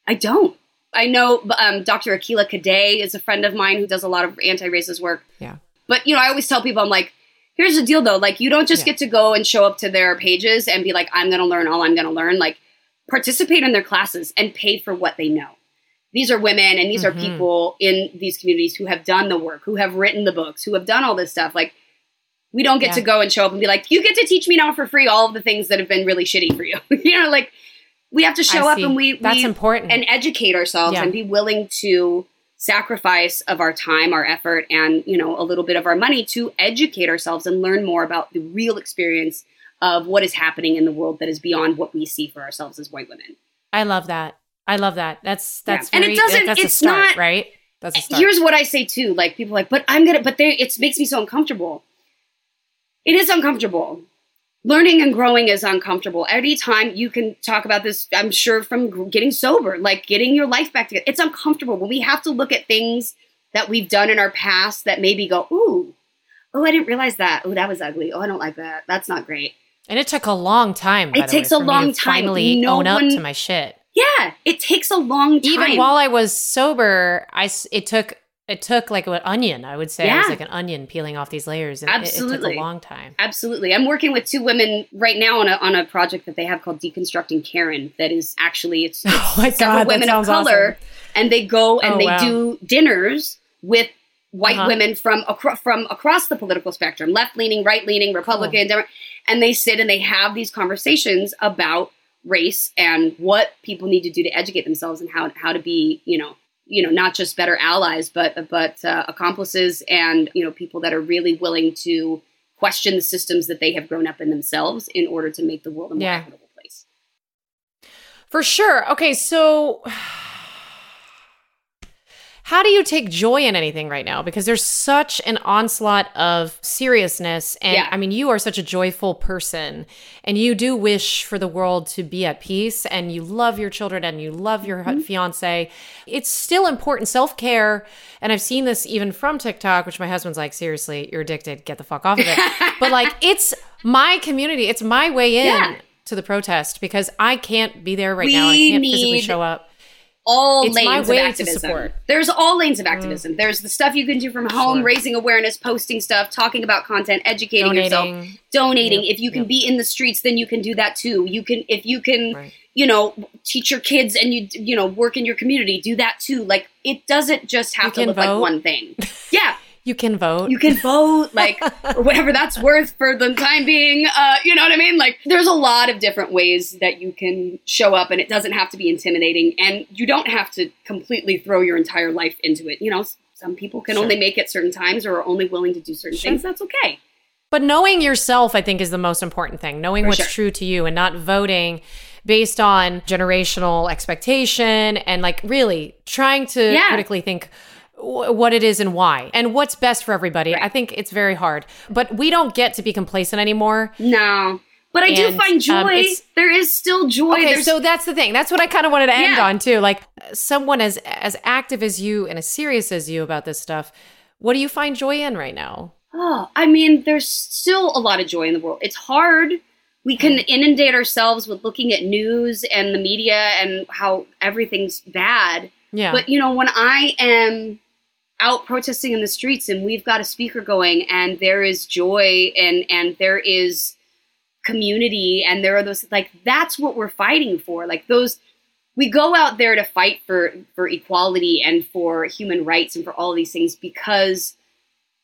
I don't. I know um, Dr. Akila Kadei is a friend of mine who does a lot of anti-racist work. Yeah. But you know, I always tell people, I'm like, here's the deal though. Like, you don't just Yeah. get to go and show up to their pages and be like, I'm going to learn all I'm going to learn. Like, participate in their classes and pay for what they know. These are women and these Mhm. are people in these communities who have done the work, who have written the books, who have done all this stuff. Like, We don't get Yeah. to go and show up and be like, you get to teach me now for free all of the things that have been really shitty for you. you know, like we have to show up and we, That's we important. and educate ourselves Yeah. and be willing to sacrifice of our time, our effort, and you know a little bit of our money to educate ourselves and learn more about the real experience of what is happening in the world that is beyond what we see for ourselves as white women. I love that. I love that. That's Yeah. that's And it doesn't- That's a it's start, not- right? That's a start. Here's what I say too: like people are like, but I'm gonna, but they, it makes me so uncomfortable. It is uncomfortable. Learning and growing is uncomfortable. Anytime you can talk about this, I'm sure from getting sober, like getting your life back together, it's uncomfortable. But we have to look at things that we've done in our past that maybe go, ooh, oh, I didn't realize that. Oh, that was ugly. Oh, I don't like that. That's not great. and it took a long time. by It the takes way, a long to time. Finally No own up to my shit. Yeah, it takes a long time. Even while I was sober, I it took it took like an onion. I would say it was like an onion peeling off these layers, and it- it, took a long time. Absolutely. I'm working with two women right now on a on a project that they have called Deconstructing Karen that is actually it's, it's Oh my several God, women of color and they go and Oh, they wow. do dinners with white Uh-huh. women from acro- from across the political spectrum, left-leaning, right-leaning, Republican, Democrat, and they sit and they have these conversations about race and what people need to do to educate themselves and how how to be, you know, you know, not just better allies, but but uh, accomplices and you know people that are really willing to question the systems that they have grown up in themselves in order to make the world a more Yeah. equitable place. For sure. Okay, so how do you take joy in anything right now? Because there's such an onslaught of seriousness. And Yeah. I mean, you are such a joyful person and you do wish for the world to be at peace and you love your children and you love your Mm-hmm. fiance. It's still important. Self care. And I've seen this even from TikTok, which my husband's like, seriously, you're addicted. Get the fuck off of it. but like, it's my community, it's my way in. Yeah. To the protest because I can't be there right now. I can't physically show up. All It's my lanes way of to activism. support. There's all lanes of mm. activism. There's the stuff you can do from home, Sure. raising awareness, posting stuff, talking about content, educating yourself, Donating. donating. Yep, If you can yep. be in the streets, then you can do that too. You can if you can, Right. you know, teach your kids and you you know work in your community, do that too. Like it doesn't just have You to look vote. like one thing. Yeah, You can vote. you can vote like or whatever that's worth for the time being uh, you know what i mean like there's a lot of different ways that you can show up and it doesn't have to be intimidating and you don't have to completely throw your entire life into it you know some people can Sure. only make it certain times or are only willing to do certain Sure. things that's okay But knowing yourself, I think, is the most important thing. Knowing For what's sure. true to you and not voting based on generational expectation and like really trying to Yeah. critically think what it is and why and what's best for everybody. Right. I think it's very hard. But we don't get to be complacent anymore. no but i do find joy um, there is still joy Okay, There's- so that's the thing. That's what I kind of wanted to end Yeah. on too. Like someone as as active as you and as serious as you about this stuff, what do you find joy in right now? Oh, I mean, there's still a lot of joy in the world. It's hard. We can inundate ourselves with looking at news and the media and how everything's bad. Yeah. But you know, when I am out protesting in the streets and we've got a speaker going and there is joy and and there is community and there are those like that's what we're fighting for. Like those we go out there to fight for for equality and for human rights and for all these things because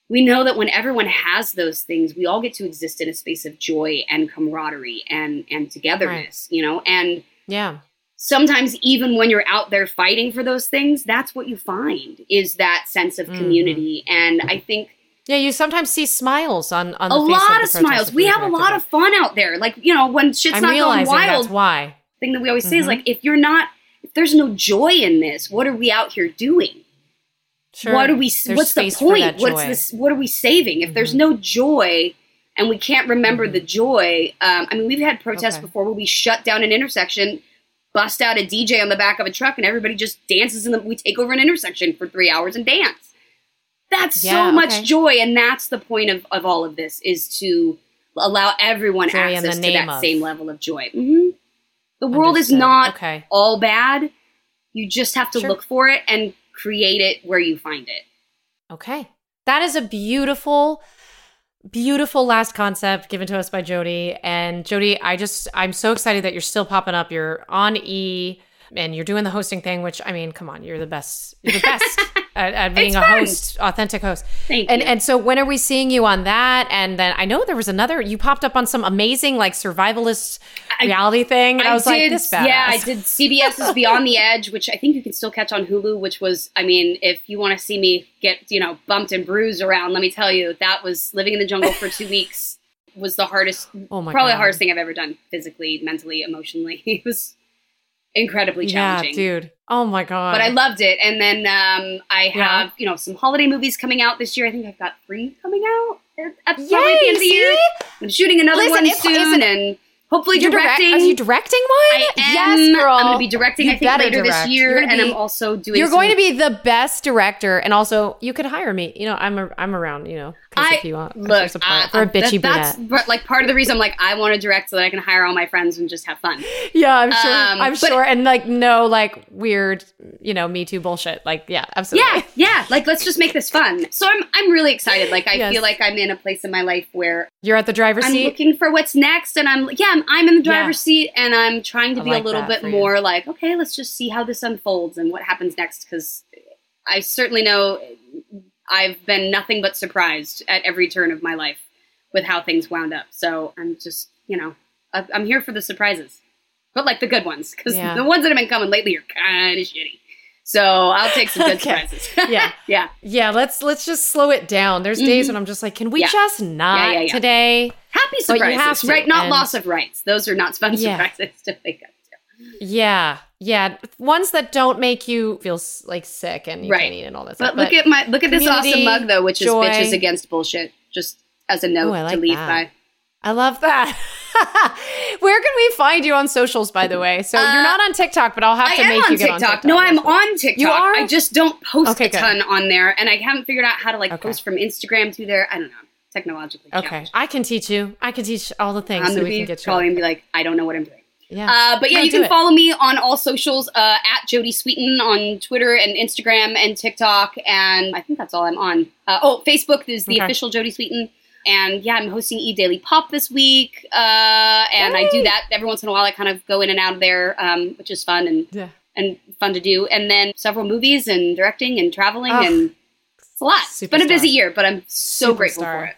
we know that when everyone has those things, we all get to exist in a space of joy and camaraderie and and togetherness, you know. And yeah. Sometimes even when you're out there fighting for those things, that's what you find is that sense of Mhm. community. And I think Yeah, you sometimes see smiles on on a lot of the smiles. We have a lot of fun out there. Like you know, when shit's I'm not going wild, that's why. thing that we always say is Mhm. like, if you're not, if there's no joy in this, what are we out here doing? Sure. What are we? There's what's the space for that point? What's this? What are we saving? If there's Mhm. no joy, and we can't remember the joy, um, I mean, we've had protests Okay. before where we shut down an intersection, bust out a DJ on the back of a truck, and everybody just dances, and we take over an intersection for three hours and dance. That's Yeah, so much okay. joy, and that's the point of, of all of this is to allow everyone Joy access to that of. same level of joy. hmm The world is not okay. all bad. You just have to Sure. look for it and create it where you find it. Okay. That is a beautiful, beautiful last concept given to us by Jodie. And Jodie, I just, I'm so excited that you're still popping up. You're on E and you're doing the hosting thing, which I mean, come on, you're the best. You're the best. at, at being It's a fun. host, authentic host. Thank and you. and so when are we seeing you on that? And then I know there was another. You popped up on some amazing like survivalist I- reality thing, and I, was like, this badass. Yeah, I did CBS's Beyond the Edge, which I think you can still catch on Hulu. Which was, I mean, if you want to see me get you know bumped and bruised around, let me tell you, that was living in the jungle for two weeks was the hardest, Oh my probably God. the hardest thing I've ever done, physically, mentally, emotionally. It was incredibly Yeah, challenging. dude. Oh my god. But I loved it. And then um, I Yeah. have, you know, some holiday movies coming out this year. I think I've got three coming out at, Yay, the end of the year. I'm shooting another Listen, one soon, and hopefully You're direct- directing. are you directing one? I am. yes, girl. I'm going to be directing. You I think later direct. this year, and be- I'm also doing. You're going to be the best director, and also you could hire me. You know, I'm a, I'm around. You know, if you want, look support, for a bitchy that, that's like part of the reason. I'm like, I want to direct so that I can hire all my friends and just have fun. Yeah, I'm sure. Um, I'm but- sure, and like no like weird, you know, Me Too bullshit. Like, yeah, absolutely. Yeah, yeah. Like, let's just make this fun. So I'm, I'm really excited. Like, I Yes. feel like I'm in a place in my life where You're at the driver's seat. I'm looking for what's next, and I'm yeah, I'm, I'm in the Yeah. driver's seat, and I'm trying to I be like a little bit you. more like, okay, let's just see how this unfolds and what happens next, because I certainly know I've been nothing but surprised at every turn of my life with how things wound up. So I'm just, you know, I'm here for the surprises, but like the good ones, because Yeah. the ones that have been coming lately are kind of shitty. So I'll take some good Okay. surprises. Yeah. yeah. yeah, let's let's just slow it down. There's days when I'm just like, can we Mm-hmm. Yeah. just not yeah, today? Happy surprises, right? Not and- loss of rights. Those are not fun surprises to wake up to. Yeah, yeah, ones that don't make you feel like sick and you Right. can't eat and all that stuff. But, stuff. look at my look at this awesome mug though, which joy. is bitches against bullshit. Just as a note Ooh, like to leave that. by. I love that. Where can we find you on socials, by the way? So Uh, you're not on TikTok, but I'll have I to make you get on TikTok. No, I'm on TikTok. You are? I just don't post Okay, a good. ton on there, and I haven't figured out how to like Okay. post from Instagram to there. I don't know, technologically. Okay, challenged. I can teach you. I can teach all the things I'm so gonna we be can get you. calling and be like, I don't know what I'm doing. Yeah. Uh, but yeah, No, you can it. follow me on all socials uh, at Jodie Sweetin on Twitter and Instagram and TikTok, and I think that's all I'm on. Uh, oh, Facebook is the Okay. official Jodie Sweetin, and yeah, I'm hosting E Daily Pop this week, uh, and I do that every once in a while. I kind of go in and out of there, um, which is fun and yeah. and fun to do. And then several movies and directing and traveling, Ugh. and it's a lot. It's been a busy year, but I'm so grateful for it.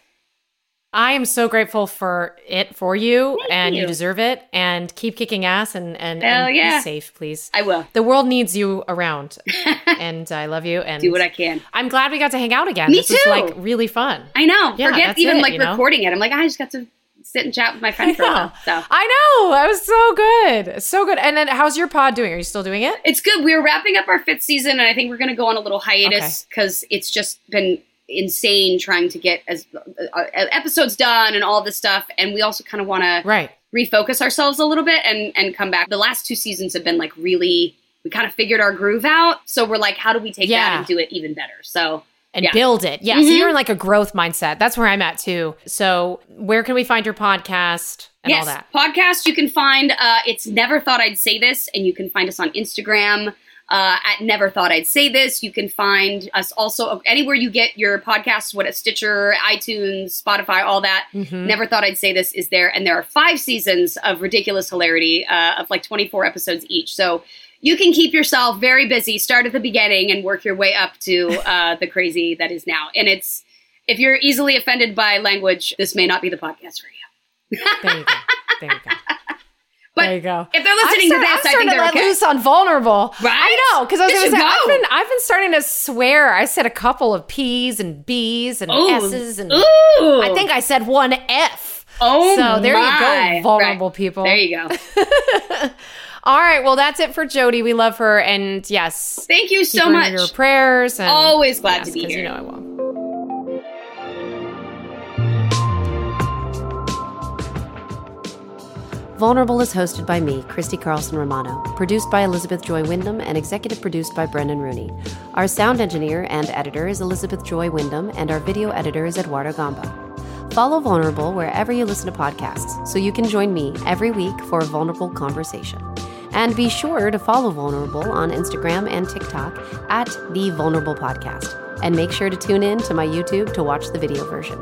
I am so grateful for it for you, Thank and you. you. deserve it. And keep kicking ass, and and, Hell and yeah. be safe, please. I will The world needs you around, and I love you. And do what I can. I'm glad we got to hang out again. Me this was too. like really fun. I know. Yeah, Forget even it, like you know? recording it. I'm like, I just got to sit and chat with my friend for a while. So I know. That was so good. So good. And then how's your pod doing? Are you still doing it? it's good. We're wrapping up our fifth season, and I think we're going to go on a little hiatus because it's just been insane trying to get as uh, uh, episodes done and all this stuff. And we also kind of want to Right. refocus ourselves a little bit and and come back. The last two seasons have been like really. We kind of figured our groove out, so we're like, how do we take that and do it even better? So And Yeah. build it. Yeah. So Mhm. you're in like a growth mindset. That's where I'm at too. So where can we find your podcast and yes, all that? podcast you can find. Uh, it's never thought I'd say this, and you can find us on Instagram uh, at Never Thought I'd Say This. You can find us also anywhere you get your podcasts, what at Stitcher, iTunes, Spotify, all that. Mhm. Never Thought I'd Say This is there, and there are five seasons of ridiculous hilarity uh, of like 24 episodes each. So. You can keep yourself very busy. Start at the beginning and work your way up to uh, the crazy that is now. And it's if you're easily offended by language, this may not be the podcast for you. There you go. There you go. But there you go. If they're listening I'm to start- this, I'm I starting think to let okay. loose on vulnerable. Right? I know because I was going to say I've been I've been starting to swear. I said a couple of P's and B's and Ooh. S's and Ooh. I think I said one F. Oh, so there my. you go, vulnerable Right. people. There you go. All right, well that's it for Jodie. We love her, and yes, Thank you so much. your prayers. And Always glad yes, to be here. You know I will. Vulnerable is hosted by me, Christy Carlson Romano, produced by Elizabeth Joy Wyndham, and executive produced by Brendan Rooney. Our sound engineer and editor is Elizabeth Joy Wyndham, and our video editor is Eduardo Gamba. Follow Vulnerable wherever you listen to podcasts so you can join me every week for a vulnerable conversation. And be sure to follow Vulnerable on Instagram and TikTok at The Vulnerable Podcast. And make sure to tune in to my YouTube to watch the video version.